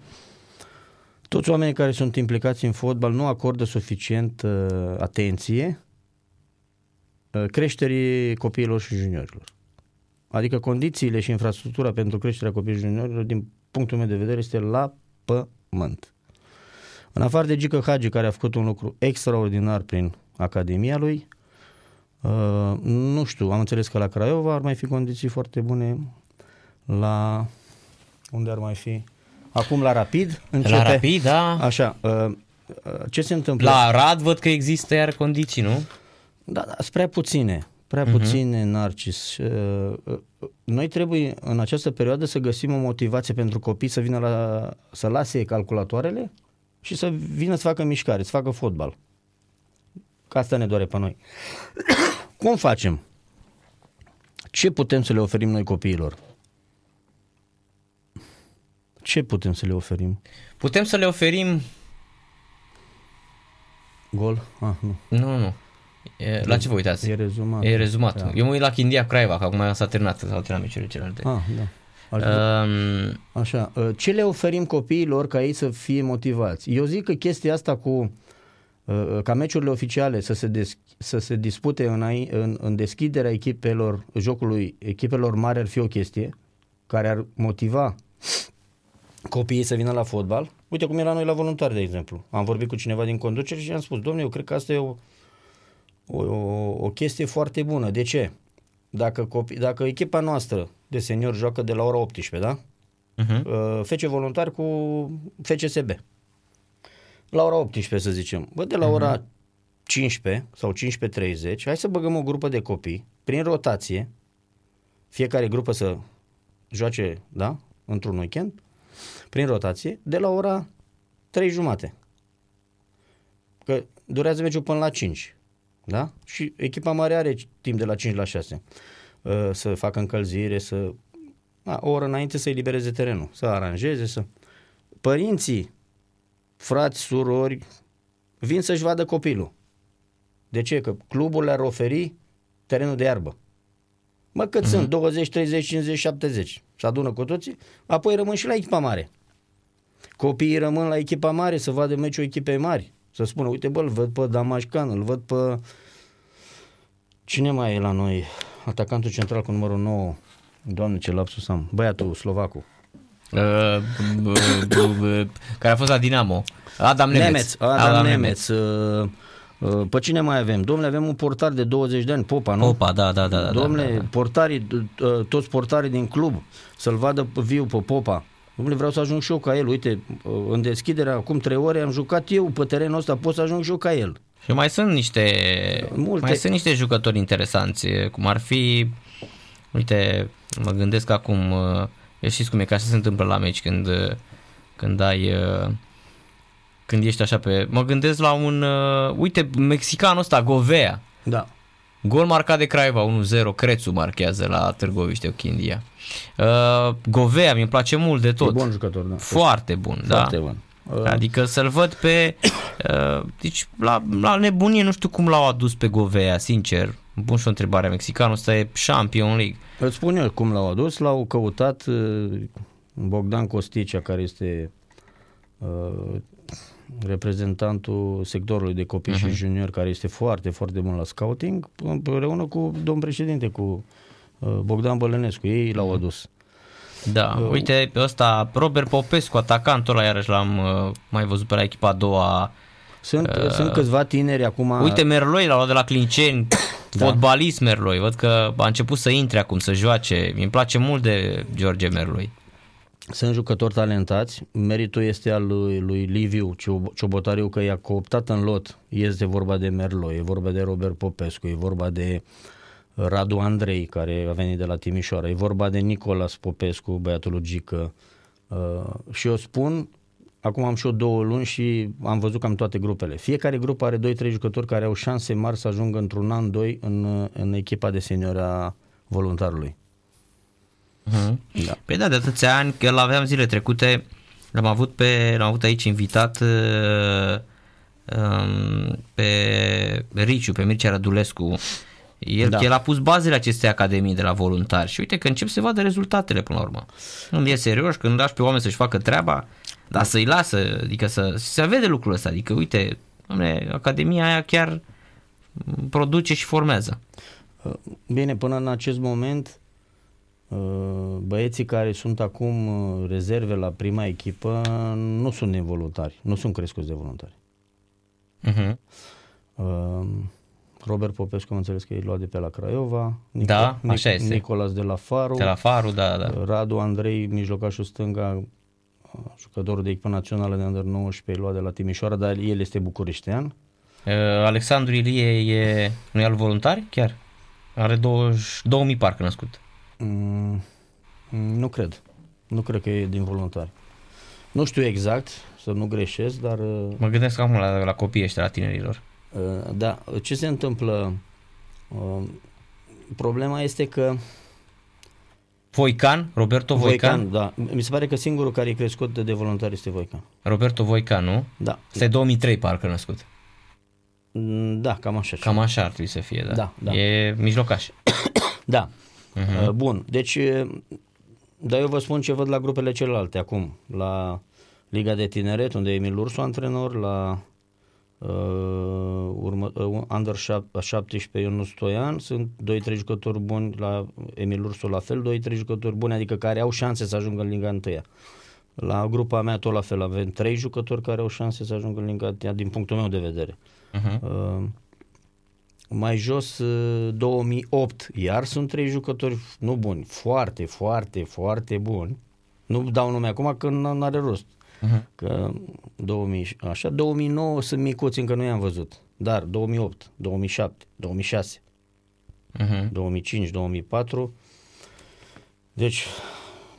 toți oamenii care sunt implicați în fotbal nu acordă suficient uh, atenție uh, creșterii copiilor și juniorilor. Adică condițiile și infrastructura pentru creșterea copiilor și juniorilor, din punctul meu de vedere, este la pământ. În afară de Gică Hagi, care a făcut un lucru extraordinar prin Academia lui, uh, nu știu, am înțeles că la Craiova ar mai fi condiții foarte bune, la... unde ar mai fi? Acum la Rapid începe. La Rapid, da. Așa, uh, uh, ce se întâmplă? La Arad văd că există iar condiții, nu? Da, da, sunt prea puține. Prea uh-huh. puține, Narcis. Uh, uh, Noi trebuie în această perioadă să găsim o motivație pentru copii să vină la, să lase calculatoarele și să vină să facă mișcare, să facă fotbal. Că asta ne doare pe noi. Cum facem? Ce putem să le oferim noi copiilor? Ce putem să le oferim? Putem să le oferim... Gol? Ah, nu. Nu, nu. E, la ce vă uitați? E rezumat. E rezumat. Da. Eu mă uit la Chindia Craiova, că acum s-a terminat, s-au terminat meciurile celelalte. Ah, da. Aș Um, Așa, uh, ce le oferim copiilor ca ei să fie motivați? Eu zic că chestia asta cu uh, ca meciurile oficiale să se, des, să se dispute în, ai- în, în deschiderea echipelor, jocului echipelor mari ar fi o chestie care ar motiva copiii să vină la fotbal. Uite cum era noi la voluntari, de exemplu. Am vorbit cu cineva din conducere și am spus, domnule, eu cred că asta e o, o, o, o chestie foarte bună. De ce? Dacă, copii, dacă echipa noastră de senior joacă de la ora 18, da? uh-huh. uh, FC Voluntar cu FCSB. La ora 18, să zicem. Bă, de la ora 15 sau 15.30, hai să băgăm o grupă de copii, prin rotație, fiecare grupă să joace, da, într-un weekend, prin rotație, de la ora 3 jumate. Că durează meciul până la 5, da? Și echipa mare are timp de la 5 la 6 uh, să facă încălzire, să da, o oră înainte să elibereze terenul, să aranjeze, să... Părinții, frați, surori, vin să-și vadă copilul. De ce? Că clubul le-ar oferi terenul de iarbă. Mă, cât mm-hmm. sunt? 20, 30, 50, 70. Se adună cu toții, apoi rămân și la echipa mare. Copiii rămân la echipa mare să vadă meciul echipei mari. Să spună, uite bă, îl văd pe Damașcan, îl văd pe... Cine mai e la noi? Atacantul central cu numărul 9. Doamne, ce lapsus am. Băiatul slovacu. Uh, b- b- b- care a fost la Dinamo. Adam Nemeț. Nemeț. Adam, Nemeț. Uh, uh, Pe cine mai avem? Domnule, avem un portar de 20 de ani, Popa, nu? Popa, da, da, da. da, Domnule, da, da. portarii, uh, toți portarii din club, să-l vadă viu pe Popa. Domnule, vreau să ajung și eu ca el. Uite, uh, în deschidere, acum trei ore, am jucat eu pe terenul ăsta, pot să ajung și eu ca el. Și mai sunt niște Multe. mai sunt niște jucători interesanți, cum ar fi uite, mă gândesc acum uh, știți cum e, că așa se întâmplă la meci când uh, când ai uh, când ești așa pe mă gândesc la un uh, uite, mexicanul ăsta Govea. Da. Gol marcat de Craiova 1-0, Crețu marchează la Târgoviște Ochindia. Uh, Govea mi-mi place mult de tot. E bun jucător, da. Foarte bun, da. Foarte bun. Uh, Adică să-l văd pe... Uh, deci la, la nebunie nu știu cum l-au adus pe Govea, sincer. Bun și o întrebare. Mexicanul ăsta e Champion League. Îți spun eu cum l-au adus, l-au căutat uh, Bogdan Costicea, care este uh, reprezentantul sectorului de copii uh-huh. și juniori, care este foarte, foarte bun la scouting, împreună cu domn președinte, cu uh, Bogdan Bălănescu. Ei l-au adus. Da, uh, uite ăsta, Robert Popescu, atacantul ăla, iarăși l-am uh, mai văzut pe la echipa a doua. Sunt, uh, sunt câțiva tineri acum. Uite Merloi l-a luat de la Clinceni, da. fotbalist Merloi, văd că a început să intre acum, să joace. Mi-mi place mult de George Merloi. Sunt jucători talentați, meritul este al lui, lui Liviu Ciobotariu că i-a cooptat în lot. Este vorba de Merlo, e vorba de Robert Popescu, e vorba de Radu Andrei care a venit de la Timișoara, e vorba de Nicolas Popescu, băiatul lui Gică. Uh, și eu spun, acum am și eu două luni și am văzut cam toate grupele. Fiecare grup are 2-3 jucători care au șanse mari să ajungă într-un an, doi în, în echipa de senior a voluntarului. Uh-huh. Da. Păi da, de atâția ani, că l-aveam zile trecute, l-am avut, pe, l-am avut aici invitat uh, um, pe Riciu, pe Mircea Radulescu. El, da. el a pus bazele acestei academii de la voluntari și uite că încep să vadă rezultatele până la urmă. Când e serios, când lași pe oameni să-și facă treaba, dar să-i lasă, adică să se vede lucrul ăsta, adică uite, doamne, academia aia chiar produce și formează. Bine, până în acest moment băieții care sunt acum rezerve la prima echipă nu sunt nevoluntari, nu sunt crescuți de voluntari. Uh-huh. Robert Popescu am înțeles că e luat de pe la Craiova. Nico, da, așa Nic- este. Nicolas de la Faru. De la Faru, da, da. Radu Andrei, mijlocașul stânga, jucătorul de echipă națională de under 19, luat de la Timișoara, dar el este bucureștean. Uh, Alexandru Ilie e, nu e al voluntari chiar? Are 20, 2000 parcă născut. Mm, nu cred. Nu cred că e din voluntari. Nu știu exact, să nu greșesc, dar... uh, Mă gândesc acum la, la copiii ăștia, la tinerilor. Uh, Da, ce se întâmplă? Uh, Problema este că Voican, Roberto Voican. da. Mi se pare că singurul care e crescut de, de voluntar este Voican. Roberto Voican, nu? Da. Este 2003 parcă născut. Mm, Da, cam așa. Cam așa ar trebui să fie, da. Da, da. E mijlocaș. Da. Mhm. Uh, Bun, deci, uh, dar eu vă spun ce văd la grupele celelalte acum. La Liga de Tineret, unde e Emil Ursu antrenor, la uh, urmă, uh, Under șap- 17 Ionut Stoian, sunt 2-3 jucători buni, la Emil Ursu la fel, 2-3 jucători buni, adică care au șanse să ajungă în Liga 1. La grupa mea tot la fel, avem 3 jucători care au șanse să ajungă în Liga 1, din punctul meu de vedere. Uh-huh. Uh, mai jos, uh, 2008, iar sunt trei jucători nu buni, foarte, foarte, foarte buni. Nu dau nume acum că nu are rost. Uh-huh. Că 2000, așa, 2009 sunt micuți, încă nu i-am văzut. Dar 2008, 2007, 2006, Uh-huh. 2005, 2004. Deci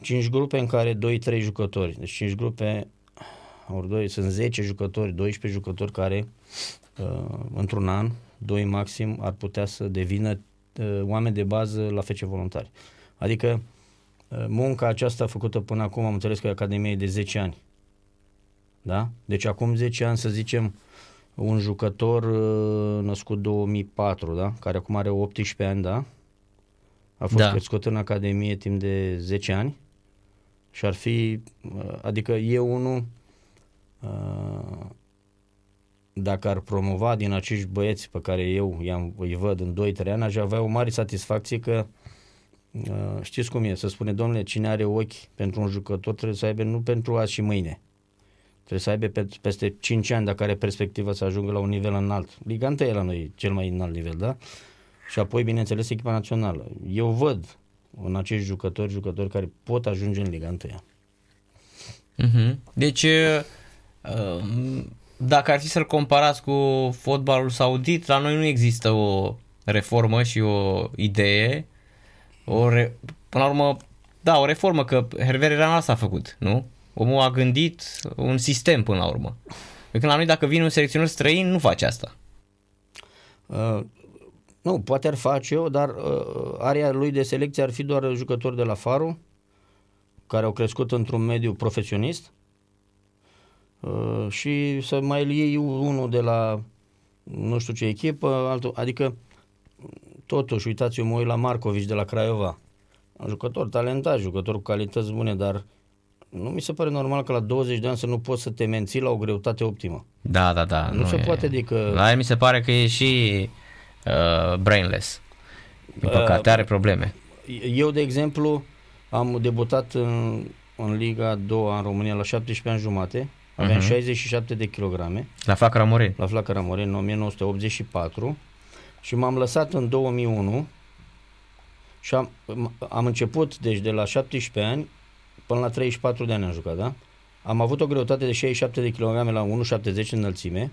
5 grupe în care 2-3 jucători. Deci 5 grupe ori 2 sunt 10 jucători, 12 jucători care uh, într-un an, 2 maxim, ar putea să devină uh, oameni de bază la FC Voluntari. Adică uh, munca aceasta făcută până acum, am înțeles că e Academie de 10 ani. Da? Deci acum 10 ani, să zicem, un jucător uh, născut 2004, da? care acum are 18 ani, da? A fost Da. da. crescut în Academie timp de 10 ani și ar fi, uh, adică eu unul, uh, dacă ar promova din acești băieți pe care eu i-am, îi văd în 2-3 ani, aș avea o mare satisfacție că uh, știți cum e, să spune, domnule, cine are ochi pentru un jucător trebuie să aibă nu pentru azi și mâine. Trebuie să aibă pe, peste 5 ani, dacă are perspectivă să ajungă la un nivel înalt. Liga 1 e la noi cel mai înalt nivel, da? Și apoi, bineînțeles, echipa națională. Eu văd în acești jucători, jucători care pot ajunge în Liga 1. Uh-huh. Deci, uh, dacă ar fi să-l comparați cu fotbalul saudit, la noi nu există o reformă și o idee. O re... Până la urmă, da, o reformă, că Hervé Renard s-a făcut, nu? Omul a gândit un sistem până la urmă. Pe când la noi, dacă vine un selecționer străin, nu face asta. Uh, nu, poate ar face-o, dar uh, area lui de selecție ar fi doar jucători de la Faru, care au crescut într-un mediu profesionist uh, și să mai îl iei unul de la nu știu ce echipă, altul, adică totuși, uitați, eu mă uit la Marcovici de la Craiova, un jucător talentat, jucător cu calități bune, dar nu mi se pare normal că la 20 de ani să nu poți să te menții la o greutate optimă. Da, da, da. Nu se poate, adică- La el mi se pare că e și uh, brainless. Din păcate, are probleme. Eu, de exemplu, am debutat în, în Liga a doua în România la 17 ani jumate, aveam Mhm. 67 de kilograme, La Flacăra Moreni. la Flacăra Moreni, în 1984 și m-am lăsat în 2001 și am, am început, deci de la 17 ani până la 34 de ani am jucat, da? Am avut o greutate de 67 de kilograme la 1,70 înălțime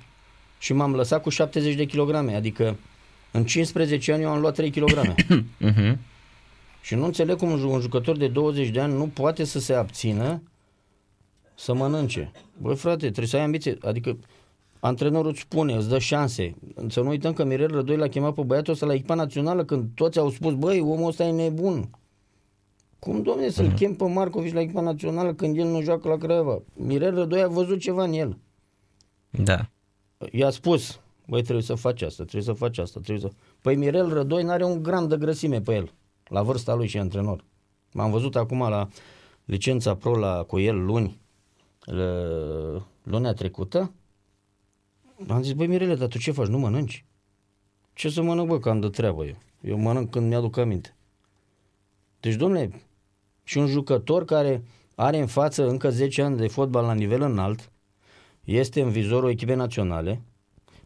și m-am lăsat cu 70 de kilograme, adică în 15 ani eu am luat 3 kilograme. Uh-huh. Și nu înțeleg cum un ju- un jucător de 20 de ani nu poate să se abțină să mănânce. Băi frate, trebuie să ai ambiție. Adică antrenorul îți spune, îți dă șanse. Să nu uităm că Mirel Rădoi l-a chemat pe băiatul ăsta la echipa națională când toți au spus, băi, omul ăsta e nebun. Cum, domne, să-l Mhm. chem pe Marcovici la echipa națională când el nu joacă la Craiova? Mirel Rădoi a văzut ceva în el. Da. I-a spus, băi, trebuie să faci asta, trebuie să faci asta, trebuie să... Păi Mirel Rădoi n-are un gram de grăsime pe el, la vârsta lui și antrenor. M-am văzut acum la licența pro la, cu el luni, l- lunea trecută. Am zis, băi Mirele, dar tu ce faci? Nu mănânci? Ce să mănânc, bă, că am de treabă eu. Eu mănânc când mi-aduc aminte. Deci, domnule, și un jucător care are în față încă 10 ani de fotbal la nivel înalt, este în vizorul echipei naționale,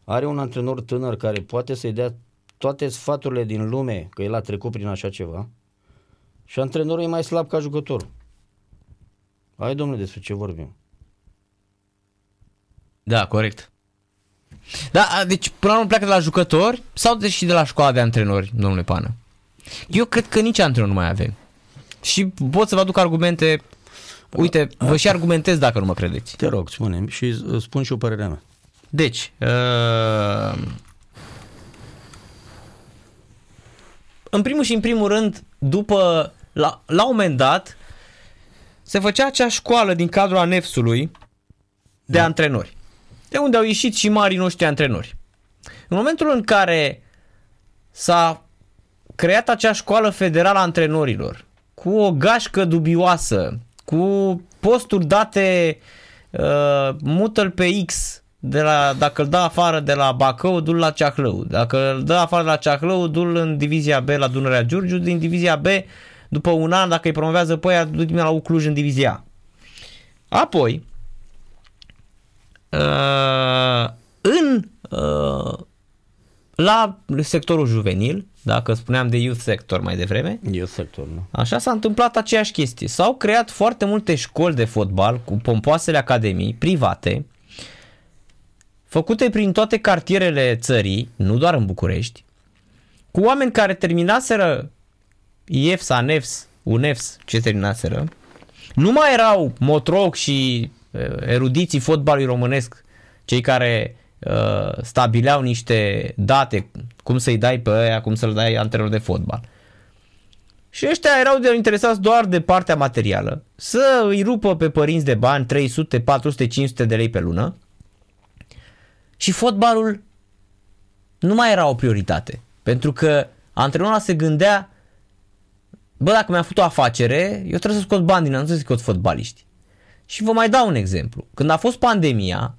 are un antrenor tânăr care poate să-i dea toate sfaturile din lume, că el a trecut prin așa ceva, și antrenorul e mai slab ca jucător. Hai, domnule, despre ce vorbim? Da, corect. Da, a, deci până la urmă pleacă de la jucători sau de, și de la școala de antrenori, domnule Pană? Eu cred că nici antrenor nu mai avem. Și pot să vă aduc argumente Uite, vă și argumentez dacă nu mă credeți. Te rog, spune și uh, spun și o părerea mea. Deci, uh, în primul și în primul rând, după, la, la un moment dat, se făcea acea școală din cadrul anefsului de da. antrenori. De unde au ieșit și marii noștri antrenori. În momentul în care s-a creat acea școală federală a antrenorilor, cu o gașcă dubioasă, cu posturi date uh, mută pe X, de la, dacă îl dă afară de la Bacău, du la Ceahlău. Dacă îl dă afară de la Ceahlău, du în divizia B la Dunărea Giurgiu, din divizia B, după un an, dacă îi promovează pe aia, du la Ucluj în divizia A. Apoi, uh, în uh, la sectorul juvenil, dacă spuneam de youth sector mai devreme, youth sector, nu. Așa s-a întâmplat aceeași chestie. S-au creat foarte multe școli de fotbal cu pompoasele academii private, făcute prin toate cartierele țării, nu doar în București, cu oameni care terminaseră IEFS, ANEFS, UNEFS, ce terminaseră, nu mai erau motroc și uh, erudiții fotbalului românesc, cei care uh, stabileau niște date, cum să-i dai pe aia, cum să-l dai antrenor de fotbal. Și ăștia erau de interesați doar de partea materială, să îi rupă pe părinți de bani 300, 400, 500 de lei pe lună și fotbalul nu mai era o prioritate. Pentru că antrenorul se gândea bă, dacă mi-am făcut o afacere, eu trebuie să scot bani din nu să scot fotbaliști. Și vă mai dau un exemplu. Când a fost pandemia,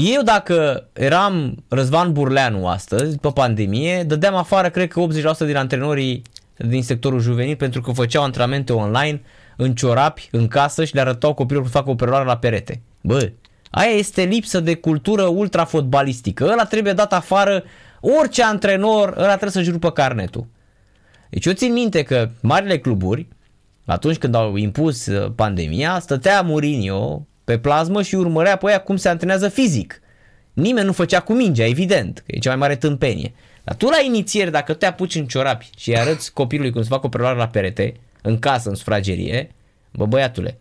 eu dacă eram Răzvan Burleanu astăzi, pe pandemie, dădeam afară, cred că 80% din antrenorii din sectorul juvenil pentru că făceau antrenamente online în ciorapi, în casă și le arătau copilul să facă o preluare la perete. Bă, aia este lipsă de cultură ultra-fotbalistică. Ăla trebuie dat afară, orice antrenor, ăla trebuie să-și rupă carnetul. Deci eu țin minte că marile cluburi, atunci când au impus uh, pandemia, stătea Mourinho pe plasmă și urmărea pe aia cum se antrenează fizic. Nimeni nu făcea cu mingea, evident, că e cea mai mare tâmpenie. Dar tu la inițiere, dacă te apuci în ciorapi și îi arăți copilului cum să facă o preluare la perete, în casă, în sufragerie, bă băiatule,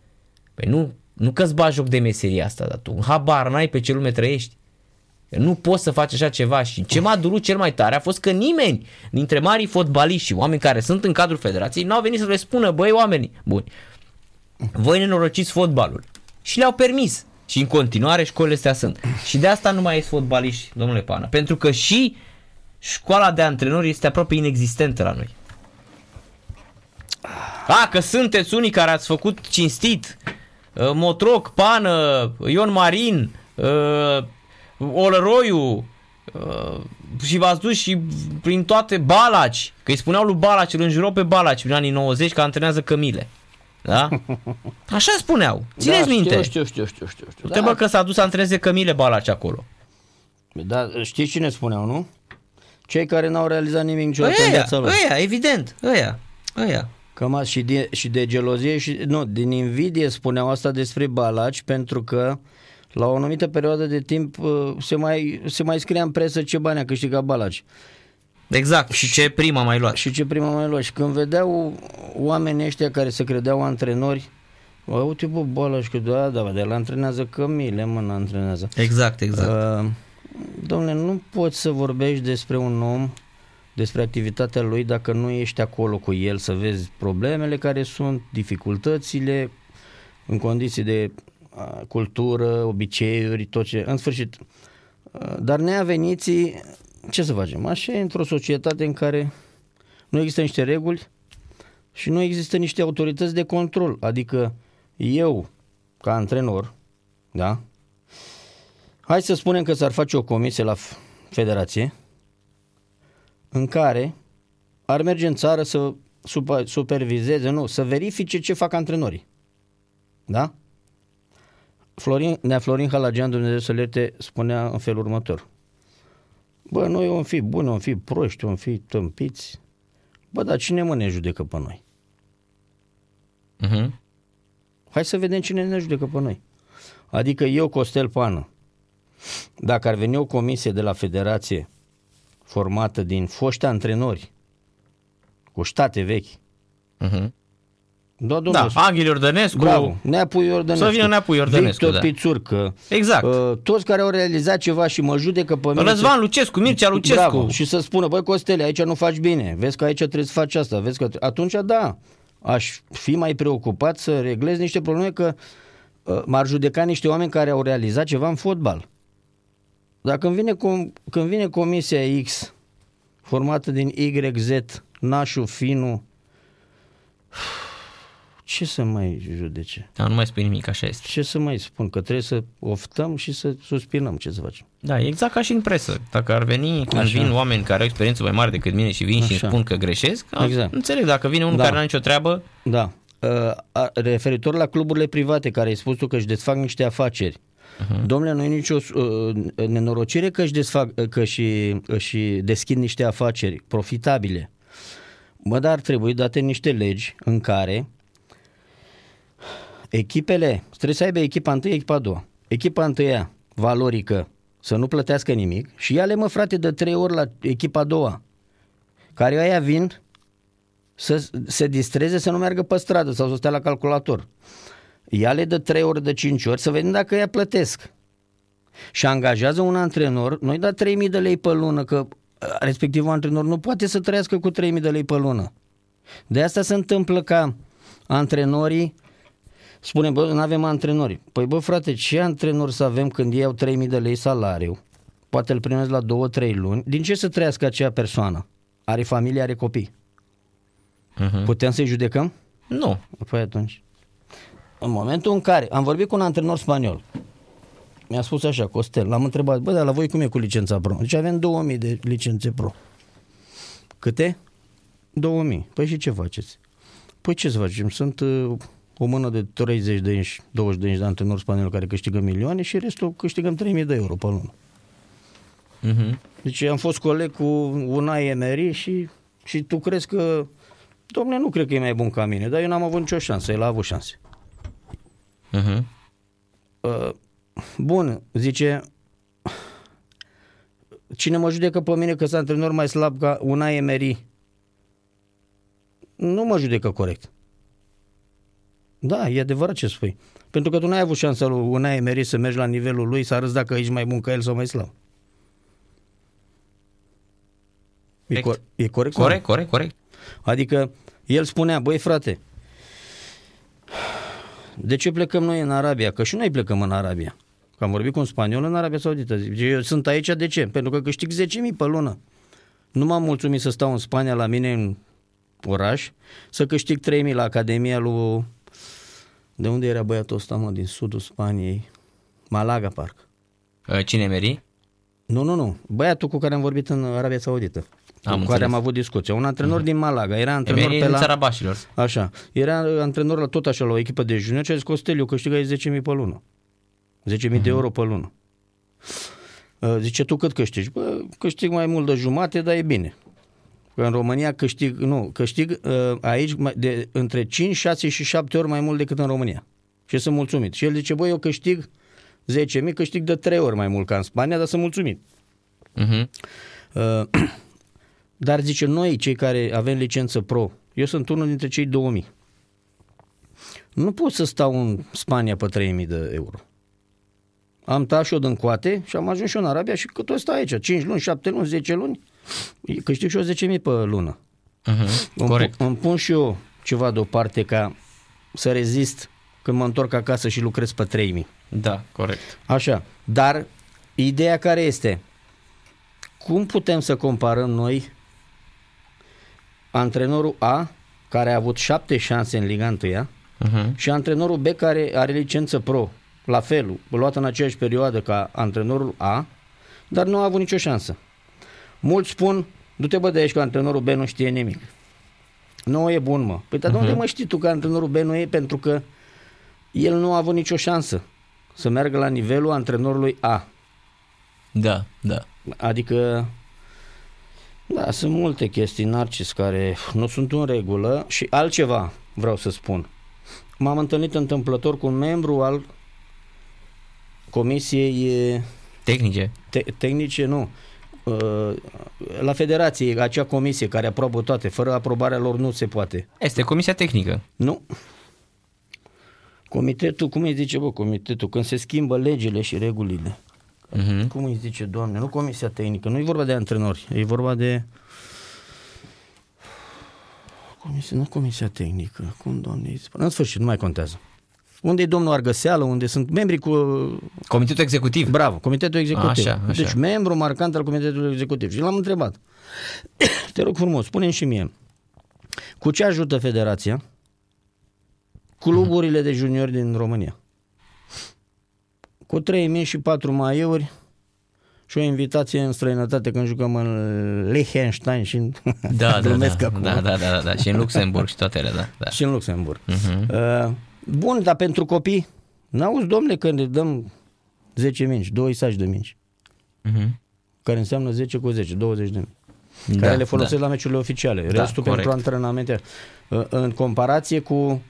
păi nu, nu că-ți bagi joc de meseria asta, dar tu habar n-ai pe ce lume trăiești. Nu poți să faci așa ceva și ce m-a durut cel mai tare a fost că nimeni dintre marii fotbaliști și oameni care sunt în cadrul federației n-au venit să le spună, băi oameni buni, voi nenorociți fotbalul. Și le-au permis. Și în continuare școlile astea sunt. Și de asta nu mai ești fotbaliști, domnule Pana. Pentru că și școala de antrenori este aproape inexistentă la noi. A, că sunteți unii care ați făcut cinstit uh, Motroc, Pană, Ion Marin, uh, Olăroiu uh, și v-ați dus și prin toate Balaci, că îi spuneau lui Balaci, îl înjurau pe Balaci în anii 90 că antrenează cămile. Da? Așa spuneau. Țineți da, minte. Știu, știu, știu, știu. știu. Te da. că s-a dus să antreneze cămile Balaci acolo. Da, știți cine spuneau, nu? Cei care n-au realizat nimic niciodată ăia, în viața lor. Ăia, evident, ăia, ăia. Cam și de, și de gelozie și, nu, din invidie spuneau asta despre Balaci pentru că la o anumită perioadă de timp uh, se mai, se mai scria în presă ce bani a câștigat Balaci. Exact, și ce prima mai luat. Și ce prima mai luat. Și când vedeau oamenii ăștia care se credeau antrenori, Bă, uite bă, Balaci, că da, da, de la antrenează cămile, mă, antrenează. Exact, exact. Uh, domnule, nu poți să vorbești despre un om, despre activitatea lui, dacă nu ești acolo cu el, să vezi problemele care sunt, dificultățile, în condiții de cultură, obiceiuri, tot ce, în sfârșit. Dar neaveniții, ce să facem? Așa e într-o societate în care nu există niște reguli și nu există niște autorități de control. Adică eu, ca antrenor, da? Hai să spunem că s-ar face o comisie la federație în care ar merge în țară să supervizeze, nu, să verifice ce fac antrenorii. Da? Florin, Nea Florin Halagian, Dumnezeu să lerte, spunea în felul următor. Bă, noi vom fi buni, vom fi proști, vom fi tâmpiți. Bă, dar cine mă ne judecă pe noi? Uh-huh. Hai să vedem cine ne judecă pe noi. Adică eu, Costel Pană, dacă ar veni o comisie de la federație formată din foști antrenori cu state vechi, uh-huh. Da, domnule. Da, Anghel Iordănescu. Bravo, Neapu Iordănescu. Să vină Neapu Iordănescu, Victor da. Pițurcă. Exact. Uh, toți care au realizat ceva și mă judecă pe mine. Răzvan Lucescu, Mircea Lucescu. Bravo. Și să spună, băi Costele, aici nu faci bine, vezi că aici trebuie să faci asta, vezi că... Atunci, da, aș fi mai preocupat să reglez niște probleme că uh, m-ar judeca niște oameni care au realizat ceva în fotbal. Dar când vine, com- când vine Comisia X, formată din YZ, Nașu, Finu, ce să mai judece? Da, nu mai spui nimic, așa este. Ce să mai spun? Că trebuie să oftăm și să suspinăm. Ce să facem? Da, e exact ca și în presă. Dacă ar veni, când Așa. vin oameni care au experiență mai mare decât mine și vin și îmi Așa. spun că greșesc, Exact. exact. înțeleg. Dacă vine unul Da. care nu are nicio treabă, Da. Uh, a- referitor la cluburile private care ai spus tu că își desfac niște afaceri. Uh-huh. Domnule, nu e nicio uh, nenorocire că își, desfac, că și, și deschid niște afaceri profitabile. Bă, dar ar trebui date niște legi în care echipele, trebuie să aibă echipa întâi, echipa a doua. Echipa întâia, valorică, să nu plătească nimic și ia-le mă frate de trei ori la echipa a doua, care aia vin să se distreze, să nu meargă pe stradă sau să stea la calculator. Ia-le de 3 ori, de 5 ori, să vedem dacă ea plătesc. Și angajează un antrenor, noi da 3000 de lei pe lună, că respectivul antrenor nu poate să trăiască cu 3000 de lei pe lună. De asta se întâmplă ca antrenorii spune, bă, nu avem antrenori. Păi bă, frate, ce antrenor să avem când ei au 3000 de lei salariu? Poate îl primesc la 2-3 luni. Din ce să trăiască acea persoană? Are familie, are copii. uh-huh. Putem să-i judecăm? nu. Păi atunci. În momentul în care am vorbit cu un antrenor spaniol, mi-a spus așa, Costel, l-am întrebat, bă, dar la voi cum e cu licența pro? Deci avem 2000 de licențe pro. Câte? 2000. Păi și ce faceți? Păi ce să facem? Sunt uh, o mână de 30 de inci, 20 de inci de antrenori spanioli care câștigă milioane și restul câștigăm 3000 de euro pe lună. Uh-huh. Deci am fost coleg cu Unai Emery și, și tu crezi că, domnule, nu cred că e mai bun ca mine, dar eu n-am avut nicio șansă, el a avut șanse. Uh-huh. Uh, bun, zice, cine mă judecă pe mine că sunt antrenor mai slab ca Unai Emery? Nu mă judecă corect. Da, e adevărat ce spui. Pentru că tu n-ai avut șansa lui Unai Emery să mergi la nivelul lui, să arăți dacă ești mai bun ca el sau mai slab. E, Corect. cor- e corect? sau nu? Corect, corect, corect. Adică el spunea, băi frate, de ce plecăm noi în Arabia? Că și noi plecăm în Arabia. Că am vorbit cu un spaniol în Arabia Saudită. Zice, eu sunt aici de ce? Pentru că câștig 10.000 pe lună. Nu m-am mulțumit să stau în Spania la mine în oraș, să câștig 3.000 la Academia lui... De unde era băiatul ăsta, mă, din sudul Spaniei? Malaga, parcă. Uh, Cine meri? Nu, nu, nu. Băiatul cu care am vorbit în Arabia Saudită. Cu care înțeles. am avut discuție. Un antrenor din Malaga. Era antrenor Emeri pe în la... țara Bașilor. Așa. Era antrenor la tot așa la o echipă de junior și a zis Costeliu, câștigai 10.000 pe lună. 10.000 de euro pe lună. Uh, Zice, tu cât câștigi? Bă, câștig mai mult de jumate, dar e bine. Că în România câștig, nu, câștig uh, aici mai- de, între 5, 6 și 7 ori mai mult decât în România. Și sunt mulțumit. Și el zice, băi, eu câștig 10.000, câștig de 3 ori mai mult ca în Spania, dar sunt mulțumit. Uh-huh. Uh, Dar zice, noi cei care avem licență pro, eu sunt unul dintre cei 2000. Nu pot să stau în Spania pe 3000 de euro. Am tăiat și eu din coate și am ajuns și eu în Arabia și cât o stau aici, 5 luni, 7 luni, 10 luni, câștig și eu 10.000 pe lună. Uh-huh. Îmi, Corect. pu- îmi pun și eu ceva deoparte ca să rezist când mă întorc acasă și lucrez pe 3000. Da, corect. Așa, dar ideea care este? Cum putem să comparăm noi antrenorul A, care a avut șapte șanse în Liga 1 Uh-huh. și antrenorul B, care are licență pro, la fel, luat în aceeași perioadă ca antrenorul A, dar nu a avut nicio șansă. Mulți spun, du-te bă de aici că antrenorul B nu știe nimic. Nu e bun, mă. Păi dar de unde mă știi tu că antrenorul B nu e? Pentru că el nu a avut nicio șansă să meargă la nivelul antrenorului A. Da, da. Adică, da, sunt multe chestii, Narcis, care nu sunt în regulă și altceva vreau să spun. M-am întâlnit întâmplător cu un membru al Comisiei e, Tehnice. te- Tehnice, nu, uh, la federație, acea comisie care aprobă toate, fără aprobarea lor nu se poate. Este comisia tehnică. Nu. Comitetul, cum îi zice, bă, comitetul, când se schimbă legile și regulile. Mhm. Cum îi zice, doamne, nu comisia tehnică, nu e vorba de antrenori, e vorba de... Comisia, nu comisia tehnică, cum, doamne, îi spune? în sfârșit, nu mai contează. Unde e domnul Argăseală, unde sunt membrii cu... Comitetul executiv. Bravo, comitetul executiv. Așa, așa. Deci membru marcant al comitetului executiv. Și l-am întrebat. Te rog frumos, spune și mie. Cu ce ajută federația cluburile de juniori din România? Cu 3.000 și 4 maieuri și o invitație în străinătate când jucăm în Liechtenstein și în... Da, da, glumesc da, acum. da, da, da, da, și în Luxemburg și toate ele, da. da. Și în Luxemburg. Mhm. Uh, bun, dar pentru copii, n-auzi, domnule, când le dăm 10 mingi, 2 saci de mingi, Mhm. care înseamnă 10 cu 10, 20 de mingi. Da, care le folosesc da. la meciurile oficiale. Da, Restul corect. pentru antrenamente. Uh, În comparație cu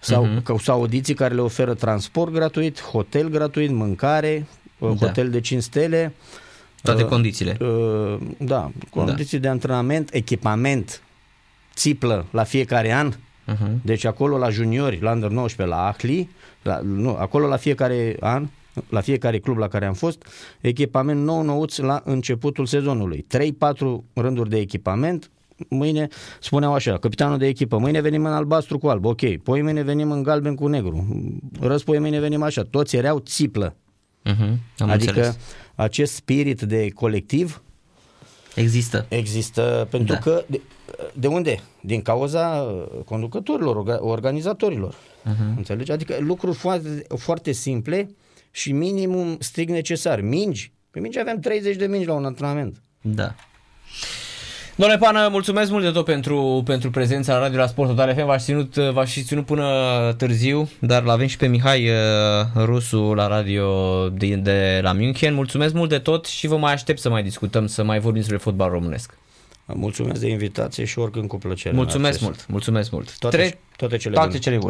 sau, Mhm. cu sau audiții care le oferă transport gratuit, hotel gratuit, mâncare, uh, Da. hotel de 5 stele, Toate Uh, condițiile. uh, da, condiții de antrenament, echipament, țiplă la fiecare an, Mhm. deci acolo la juniori, la under 19, la Ahli, la, nu, acolo la fiecare an, la fiecare club la care am fost, echipament nou nouț la începutul sezonului. 3-4 rânduri de echipament, mâine spuneau așa, capitanul de echipă, mâine venim în albastru cu alb, ok, poi mâine venim în galben cu negru, răspoi mâine venim așa, toți erau țiplă. Mhm. Am adică înțeles. acest spirit de colectiv Există. Există, pentru Da. da. că de, de unde? Din cauza uh, conducătorilor, orga- organizatorilor. Uh-huh. Înțelegi? Adică lucruri foarte, foarte simple și minimum strict necesar. Mingi. Pe mingi aveam 30 de mingi la un antrenament. Da. Domnule Pană, mulțumesc mult de tot pentru, pentru prezența la Radio la Sport Total FM. V-aș ținut, v-aș fi ținut până târziu, dar l-avem și pe Mihai uh, Rusu la radio de, de la München. Mulțumesc mult de tot și vă mai aștept să mai discutăm, să mai vorbim despre fotbal românesc. Mulțumesc de invitație și oricând cu plăcere. Mulțumesc Acces. mult, mulțumesc mult. Toate, Tre- toate cele toate bune. cele bune.